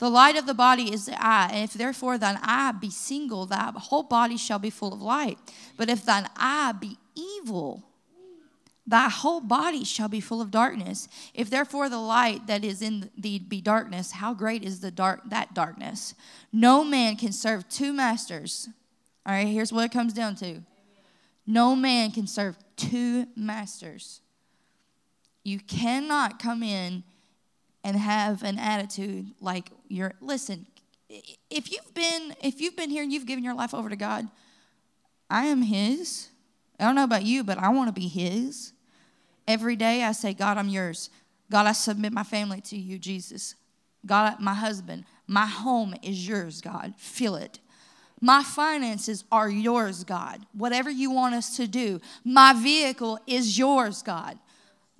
The light of the body is the eye, and if therefore thine eye be single, thy whole body shall be full of light. But if thine eye be evil, thy whole body shall be full of darkness. If therefore the light that is in thee be darkness, how great is the dark that darkness? No man can serve two masters. All right, here's what it comes down to. No man can serve two masters. You cannot come in and have an attitude like you're listen, if you've been if you've been here and you've given your life over to God, I am his. I don't know about you, but I want to be his. Every day I say, God, I'm yours. God, I submit my family to you, Jesus. God, my husband, my home is yours, God. Feel it. My finances are yours, God. Whatever you want us to do, my vehicle is yours, God.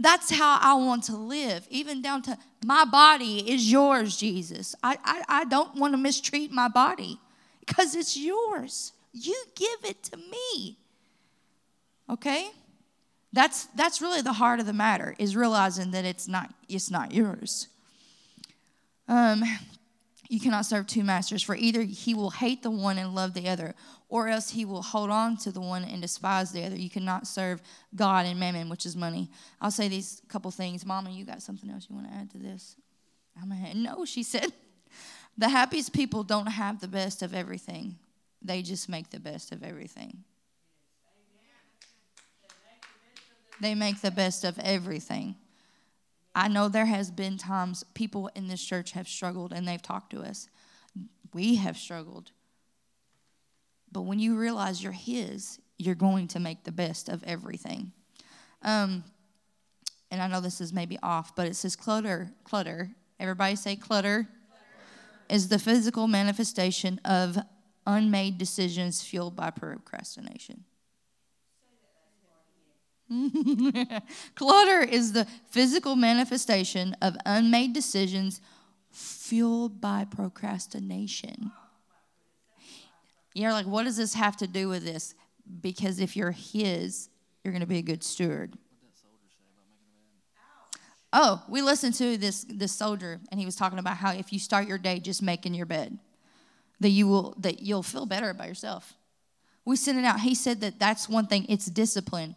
That's how I want to live, even down to my body is yours, Jesus. I, I, I don't want to mistreat my body because it's yours. You give it to me. Okay? That's, that's really the heart of the matter, is realizing that it's not, it's not yours. Um, you cannot serve two masters, for either he will hate the one and love the other, or else he will hold on to the one and despise the other. You cannot serve God and mammon, which is money. I'll say these couple things. Mama, you got something else you want to add to this? I'm ahead. No, she said. The happiest people don't have the best of everything, they just make the best of everything. They make the best of everything. I know there has been times people in this church have struggled and they've talked to us. We have struggled. But when you realize you're His, you're going to make the best of everything. Um, and I know this is maybe off, but it says clutter, clutter. Everybody say clutter, clutter. is the physical manifestation of unmade decisions fueled by procrastination. Clutter is the physical manifestation of unmade decisions fueled by procrastination. You're like, what does this have to do with this? Because if you're His, you're going to be a good steward. Oh, we listened to this this soldier, and he was talking about how if you start your day just making your bed, that you will that you'll feel better about yourself. We sent it out. He said that that's one thing. It's discipline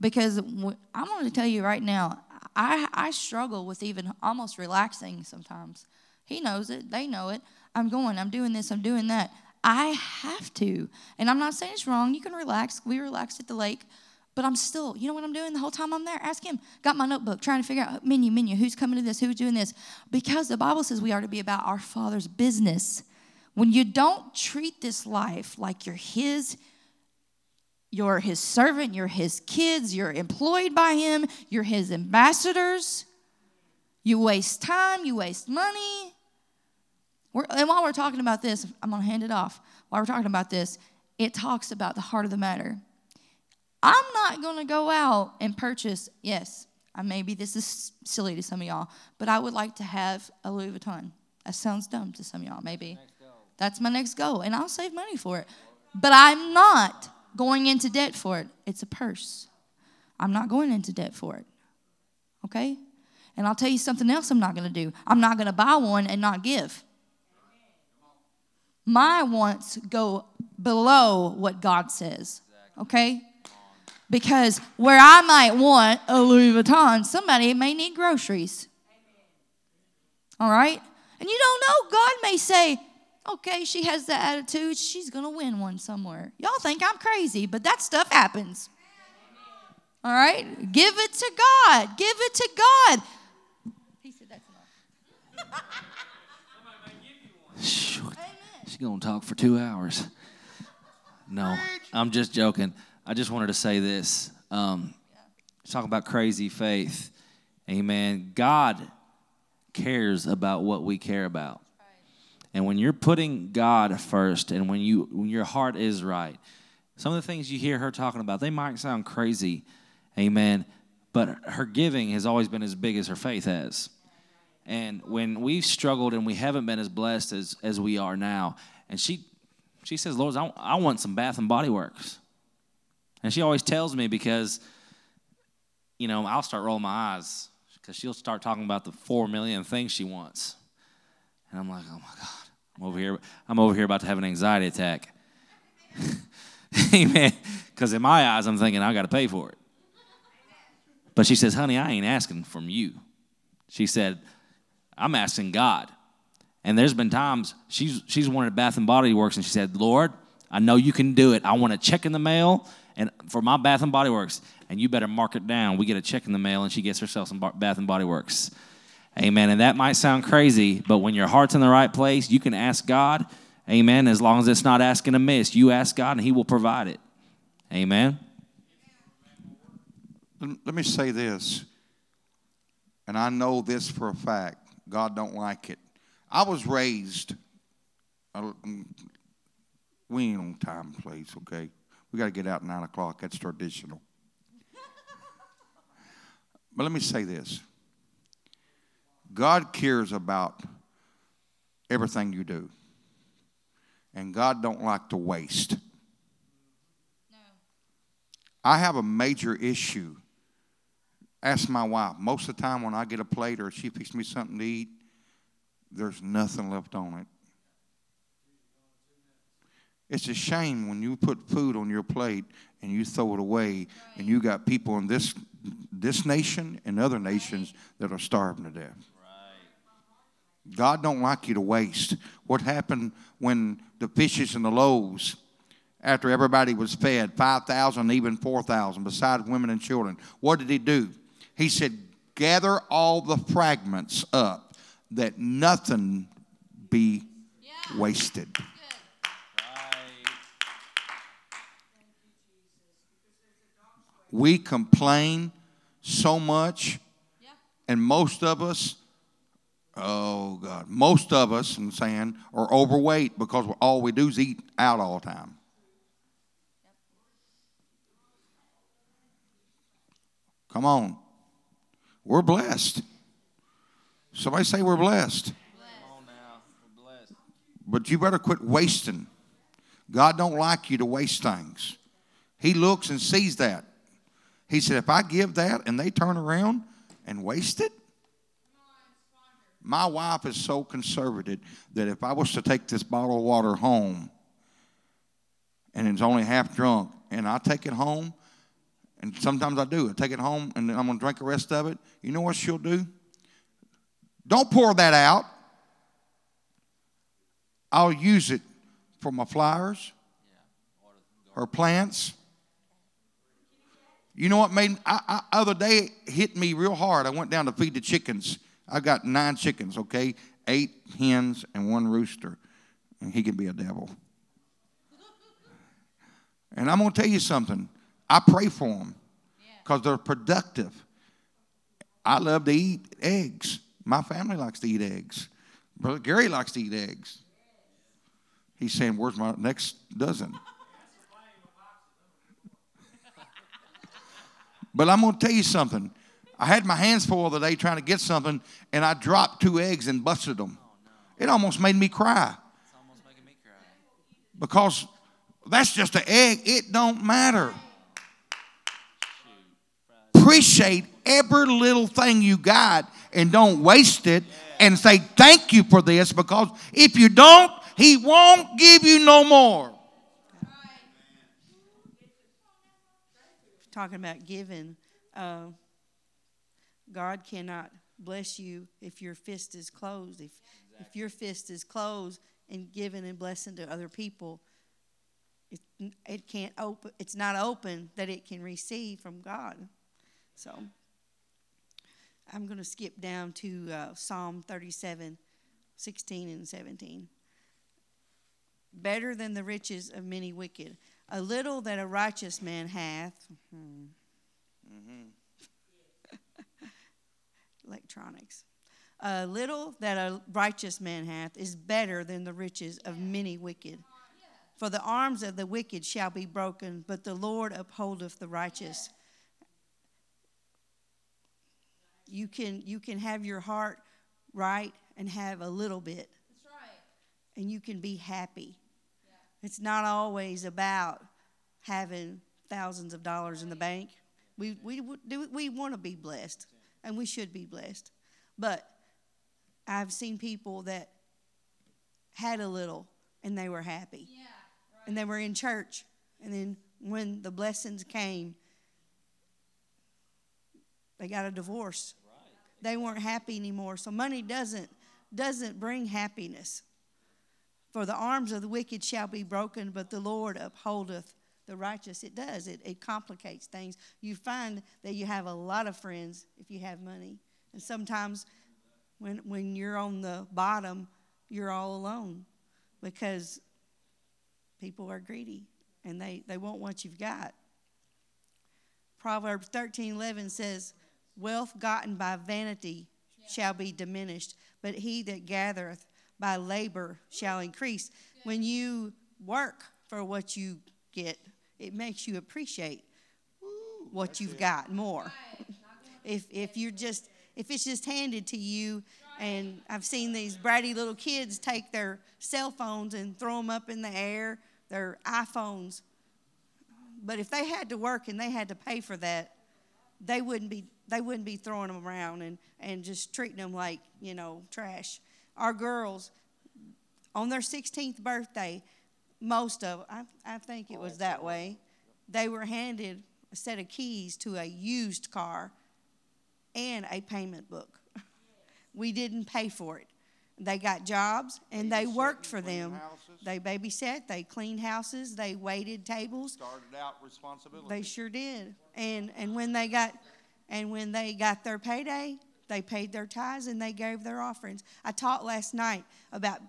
because I'm going to tell you right now, I, I struggle with even almost relaxing sometimes. He knows it, they know it. I'm going, I'm doing this, I'm doing that. I have to. And I'm not saying it's wrong. You can relax. We relaxed at the lake. But I'm still, you know what I'm doing the whole time I'm there? Ask him. Got my notebook, trying to figure out menu, menu, who's coming to this, who's doing this. Because the Bible says we are to be about our Father's business. When you don't treat this life like you're His, you're his servant, you're his kids, you're employed by him, you're his ambassadors. You waste time, you waste money. We're, and while we're talking about this, I'm going to hand it off. While we're talking about this, it talks about the heart of the matter. I'm not going to go out and purchase, yes, maybe this is silly to some of y'all, but I would like to have a Louis Vuitton. That sounds dumb to some of y'all, maybe. That's my next goal, and I'll save money for it. But I'm not going into debt for it. It's a purse. I'm not going into debt for it. Okay? And I'll tell you something else I'm not going to do. I'm not going to buy one and not give. My wants go below what God says. Okay? Because where I might want a Louis Vuitton, somebody may need groceries. All right? And you don't know. God may say, okay, she has that attitude, she's going to win one somewhere. Y'all think I'm crazy, but that stuff happens. All right? Give it to God. Give it to God. He said that's enough. Going to talk for two hours. No, I'm just joking. I just wanted to say this. Um, talk about crazy faith. Amen. God cares about what we care about. And when you're putting God first and when you when your heart is right, some of the things you hear her talking about, they might sound crazy. Amen. But her giving has always been as big as her faith has. And when we've struggled and we haven't been as blessed as, as we are now, and she she says, Lord, I, I want some Bath and Body Works. And she always tells me because, you know, I'll start rolling my eyes because she'll start talking about the four million things she wants. And I'm like, oh my God, I'm over here. I'm over here about to have an anxiety attack. Amen. Because in my eyes, I'm thinking I got to pay for it. But she says, honey, I ain't asking from you. She said, I'm asking God. And there's been times she's she's wanted Bath and Body Works, and she said, Lord, I know you can do it. I want a check in the mail and for my Bath and Body Works, and you better mark it down. We get a check in the mail, and she gets herself some Bath and Body Works. Amen. And that might sound crazy, but when your heart's in the right place, you can ask God. Amen. As long as it's not asking amiss, you ask God, and He will provide it. Amen. Let me say this, and I know this for a fact. God don't like it. I was raised. Mm, we ain't on time, please. Okay, we got to get out at nine o'clock. That's traditional. but let me say this. God cares about everything you do. And God don't like to waste. No. I have a major issue. Ask my wife. Most of the time when I get a plate or she fixes me something to eat, there's nothing left on it. It's a shame when you put food on your plate and you throw it away, right. and you got people in this this nation and other nations that are starving to death. God don't like you to waste. What happened when the fishes and the loaves, after everybody was fed, 5,000, even 4,000, besides women and children, what did he do? He said, gather all the fragments up that nothing be yeah. wasted. We complain so much, yeah. and most of us Oh, God. Most of us, I'm saying, are overweight because all we do is eat out all the time. Come on. We're blessed. Somebody say we're blessed. But you better quit wasting. God don't like you to waste things. He looks and sees that. He said, if I give that and they turn around and waste it, my wife is so conservative that if I was to take this bottle of water home and it's only half drunk and I take it home, and sometimes I do, I take it home and I'm going to drink the rest of it, you know what she'll do? Don't pour that out. I'll use it for my flowers, her plants. You know what made I, I, other day hit me real hard. I went down to feed the chickens I got nine chickens, okay? Eight hens and one rooster. And he can be a devil. And I'm going to tell you something. I pray for them because they're productive. I love to eat eggs. My family likes to eat eggs. Brother Gary likes to eat eggs. He's saying, Where's my next dozen? but I'm going to tell you something. I had my hands full the other day trying to get something, and I dropped two eggs and busted them. It almost made me cry. Because that's just an egg. It don't matter. Appreciate every little thing you got and don't waste it and say thank you for this because if you don't, he won't give you no more. Talking about giving. Uh, God cannot bless you if your fist is closed. If, exactly. if your fist is closed and giving and blessing to other people, it, it can't open, it's not open that it can receive from God. So I'm going to skip down to uh, Psalm 37, 16 and 17. Better than the riches of many wicked. A little that a righteous man hath. Hmm. Mm-hmm electronics. A little that a righteous man hath is better than the riches of many wicked. For the arms of the wicked shall be broken, but the Lord upholdeth the righteous. You can, you can have your heart right and have a little bit. And you can be happy. It's not always about having thousands of dollars in the bank. We, we, we want to be blessed. and we should be blessed. But I've seen people that had a little and they were happy. Yeah, And they were in church. And then when the blessings came, they got a divorce. They weren't happy anymore. So money doesn't doesn't bring happiness. For the arms of the wicked shall be broken, but the Lord upholdeth the righteous. It does. It, it complicates things. You find that you have a lot of friends if you have money. And sometimes when when you're on the bottom, you're all alone because people are greedy and they, they want what you've got. Proverbs 13 11 says, Wealth gotten by vanity shall be diminished, but he that gathereth by labor shall increase. When you work for what you get, it makes you appreciate what you've got more. if if you're just if it's just handed to you and I've seen these bratty little kids take their cell phones and throw them up in the air, their iPhones. But if they had to work and they had to pay for that, they wouldn't be they wouldn't be throwing them around and, and just treating them like, you know, trash. Our girls, on their 16th birthday, most of, I, I think it was that way, they were handed a set of keys to a used car and a payment book. We didn't pay for it. They got jobs and they worked for them. houses. They babysat, they cleaned houses, they waited tables. Started out responsibility. They sure did. And and when they got and when they got their payday, they paid their tithes and they gave their offerings. I taught last night about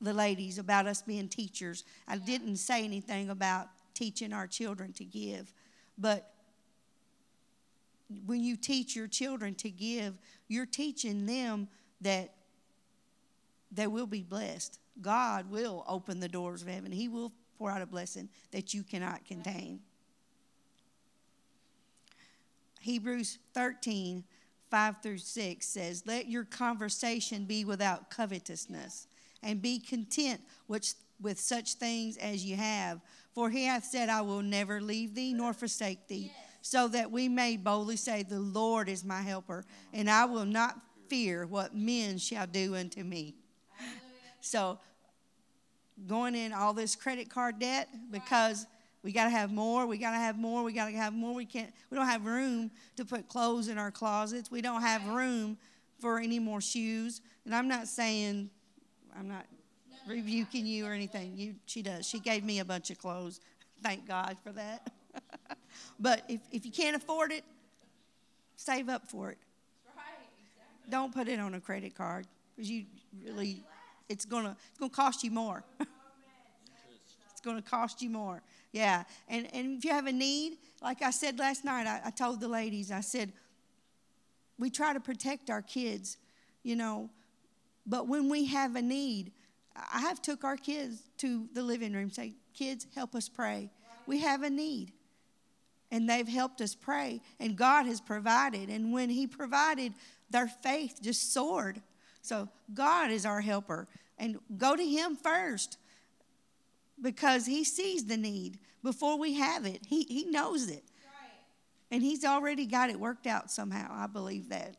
the ladies, about us being teachers. I didn't say anything about teaching our children to give, but when you teach your children to give, you're teaching them that they will be blessed. God will open the doors of heaven. He will pour out a blessing that you cannot contain. Hebrews 13, 5 through 6 says, Let your conversation be without covetousness, and be content which, with such things as you have. For he hath said, I will never leave thee nor forsake thee, so that we may boldly say, The Lord is my helper, and I will not fear what men shall do unto me. So, going in all this credit card debt because we got to have more, we got to have more, we got to have more. We can't, we don't have room to put clothes in our closets. We don't have room for any more shoes. And I'm not saying, I'm not rebuking you or anything. You, she does. She gave me a bunch of clothes. Thank God for that. but if, if you can't afford it, save up for it. Don't put it on a credit card because you really, it's gonna, it's gonna cost you more. it's gonna cost you more. Yeah, and and if you have a need, like I said last night, I, I told the ladies, I said, we try to protect our kids, you know, but when we have a need, I have took our kids to the living room, say, kids, help us pray. We have a need and they've helped us pray and god has provided and when he provided their faith just soared. So god is our helper and go to him first because he sees the need before we have it he, he knows it and he's already got it worked out somehow i believe that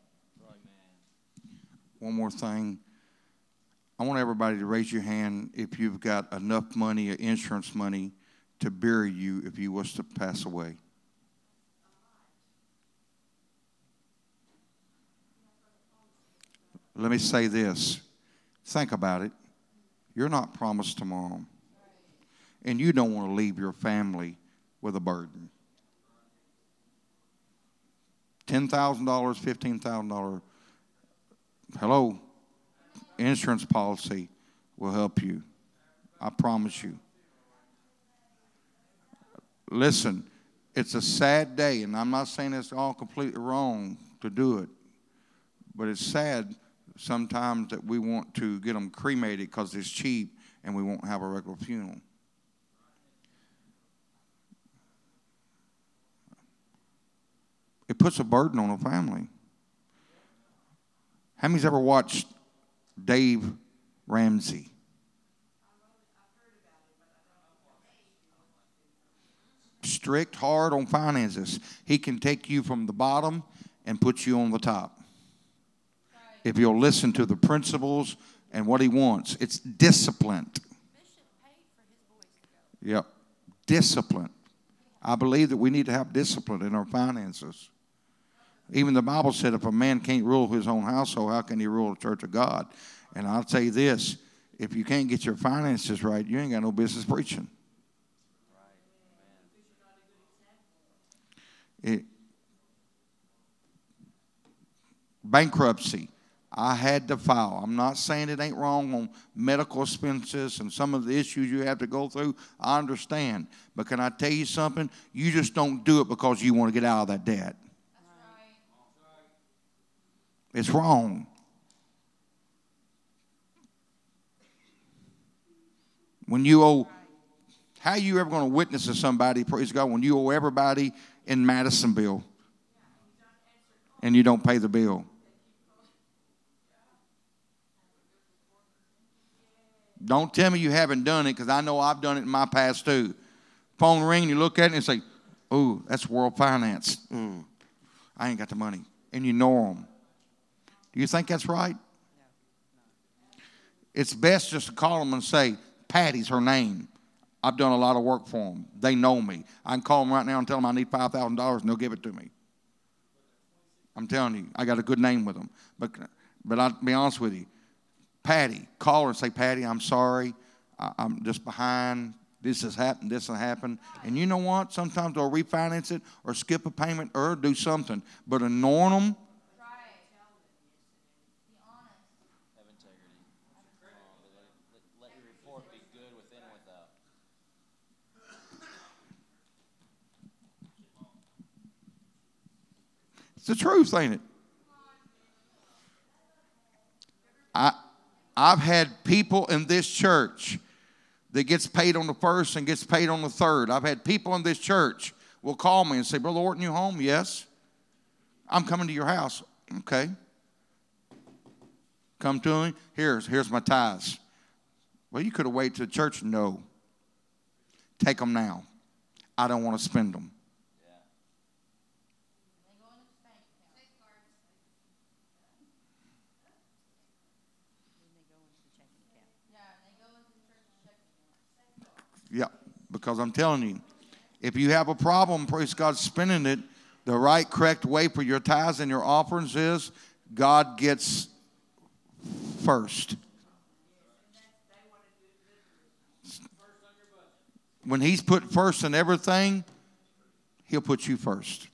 One more thing. I want everybody to raise your hand if you've got enough money or insurance money to bury you if you was to pass away. Let me say this. Think about it. You're not promised tomorrow. And you don't want to leave your family with a burden. $10,000, $15,000 hello, insurance policy will help you. I promise you. Listen, it's a sad day, and I'm not saying it's all completely wrong to do it, but it's sad sometimes that we want to get them cremated because it's cheap and we won't have a regular funeral. It puts a burden on a family. How many's ever watched Dave Ramsey? Strict, hard on finances. He can take you from the bottom and put you on the top. If you'll listen to the principles and what he wants, it's disciplined. Yep, discipline. I believe that we need to have discipline in our finances. Even the Bible said if a man can't rule his own household, how can he rule the church of God? And I'll tell you this if you can't get your finances right, you ain't got no business preaching. It, bankruptcy. I had to file. I'm not saying it ain't wrong on medical expenses and some of the issues you have to go through. I understand. But can I tell you something? You just don't do it because you want to get out of that debt. It's wrong. When you owe, how are you ever going to witness to somebody, praise God, when you owe everybody in Madisonville and you don't pay the bill? Don't tell me you haven't done it because I know I've done it in my past too. Phone ring, you look at it and say, "Oh, that's World Finance. Mm, I ain't got the money," and you know them. Do you think that's right? It's best just to call them and say, "Patty's her name. I've done a lot of work for them. They know me. I can call them right now and tell them I need five thousand dollars, and they'll give it to me." I'm telling you, I got a good name with them. But, but I'll be honest with you, Patty, call her and say, Patty, I'm sorry. I, I'm just behind. This has happened. This has happened. And you know what? Sometimes they'll refinance it or skip a payment or do something. But anoint them. Have integrity. Let, your report be good within and without. It's the truth, ain't it? I, I've had people in this church that gets paid on the first and gets paid on the third. I've had people in this church will call me and say, Brother Orton, you home? Yes. I'm coming to your house. Okay. Come to me. Here's here's my tithes. Well, you could have waited to church. No. Take them now. I don't want to spend them. Yeah, because I'm telling you, if you have a problem, praise God, spending it the right, correct way for your tithes and your offerings is God gets first. When He's put first in everything, He'll put you first.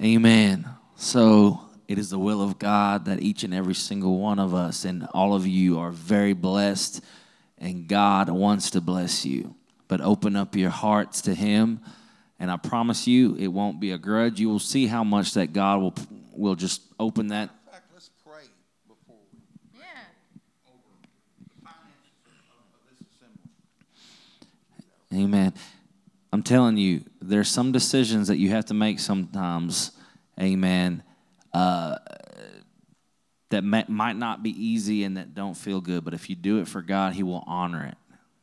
Amen. So it is the will of God that each and every single one of us and all of you are very blessed, and God wants to bless you. But open up your hearts to Him, and I promise you, it won't be a grudge. You will see how much that God will will just open that. Let's pray before we Yeah. over the finances of this assembly. Amen. I'm telling you, there's some decisions that you have to make sometimes. Amen. Uh, that may, might not be easy and that don't feel good, but if you do it for God, He will honor it.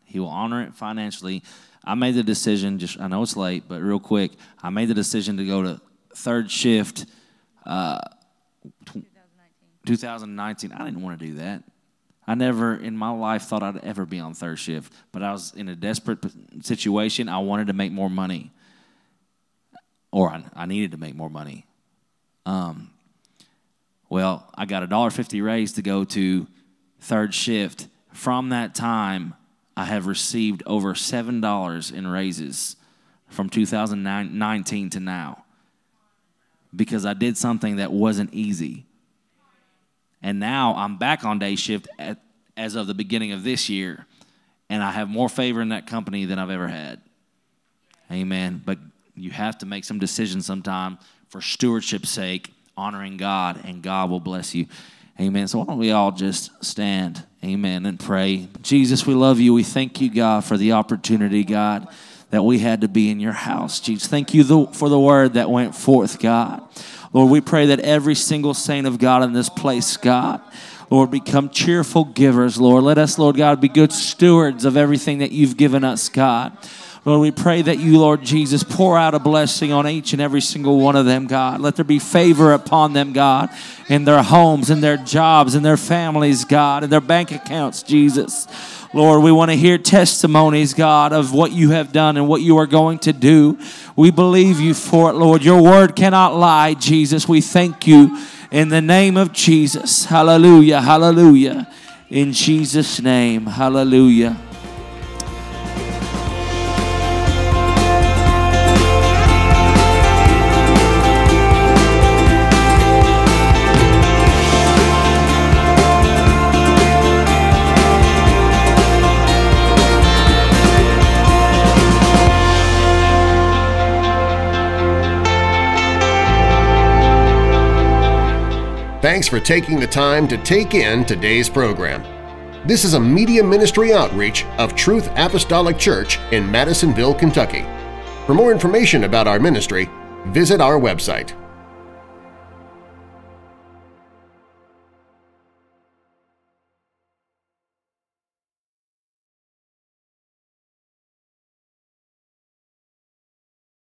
He will honor it financially. I made the decision, just I know it's late, but real quick, I made the decision to go to third shift uh, 2019. I didn't want to do that. I never in my life thought I'd ever be on third shift, but I was in a desperate situation. I wanted to make more money, or I, I needed to make more money. Um, well, I got a dollar fifty raise to go to third shift. From that time, I have received over seven dollars in raises from 2019 to now because I did something that wasn't easy. And now I'm back on day shift at, as of the beginning of this year, and I have more favor in that company than I've ever had. Amen. But you have to make some decisions sometime for stewardship's sake, honoring God, and God will bless you. Amen. So why don't we all just stand, amen, and pray. Jesus, we love you. We thank you, God, for the opportunity, God, that we had to be in your house. Jesus, thank you for the word that went forth, God. Lord, we pray that every single saint of God in this place, God, Lord, become cheerful givers, Lord. Let us, Lord God, be good stewards of everything that you've given us, God. Lord, we pray that you, Lord Jesus, pour out a blessing on each and every single one of them, God. Let there be favor upon them, God, in their homes, in their jobs, in their families, God, in their bank accounts, Jesus. Lord, we want to hear testimonies, God, of what you have done and what you are going to do. We believe you for it, Lord. Your word cannot lie, Jesus. We thank you in the name of Jesus. Hallelujah, hallelujah. In Jesus' name, hallelujah. Thanks for taking the time to take in today's program. This is a media ministry outreach of Truth Apostolic Church in Madisonville, Kentucky. For more information about our ministry, visit our website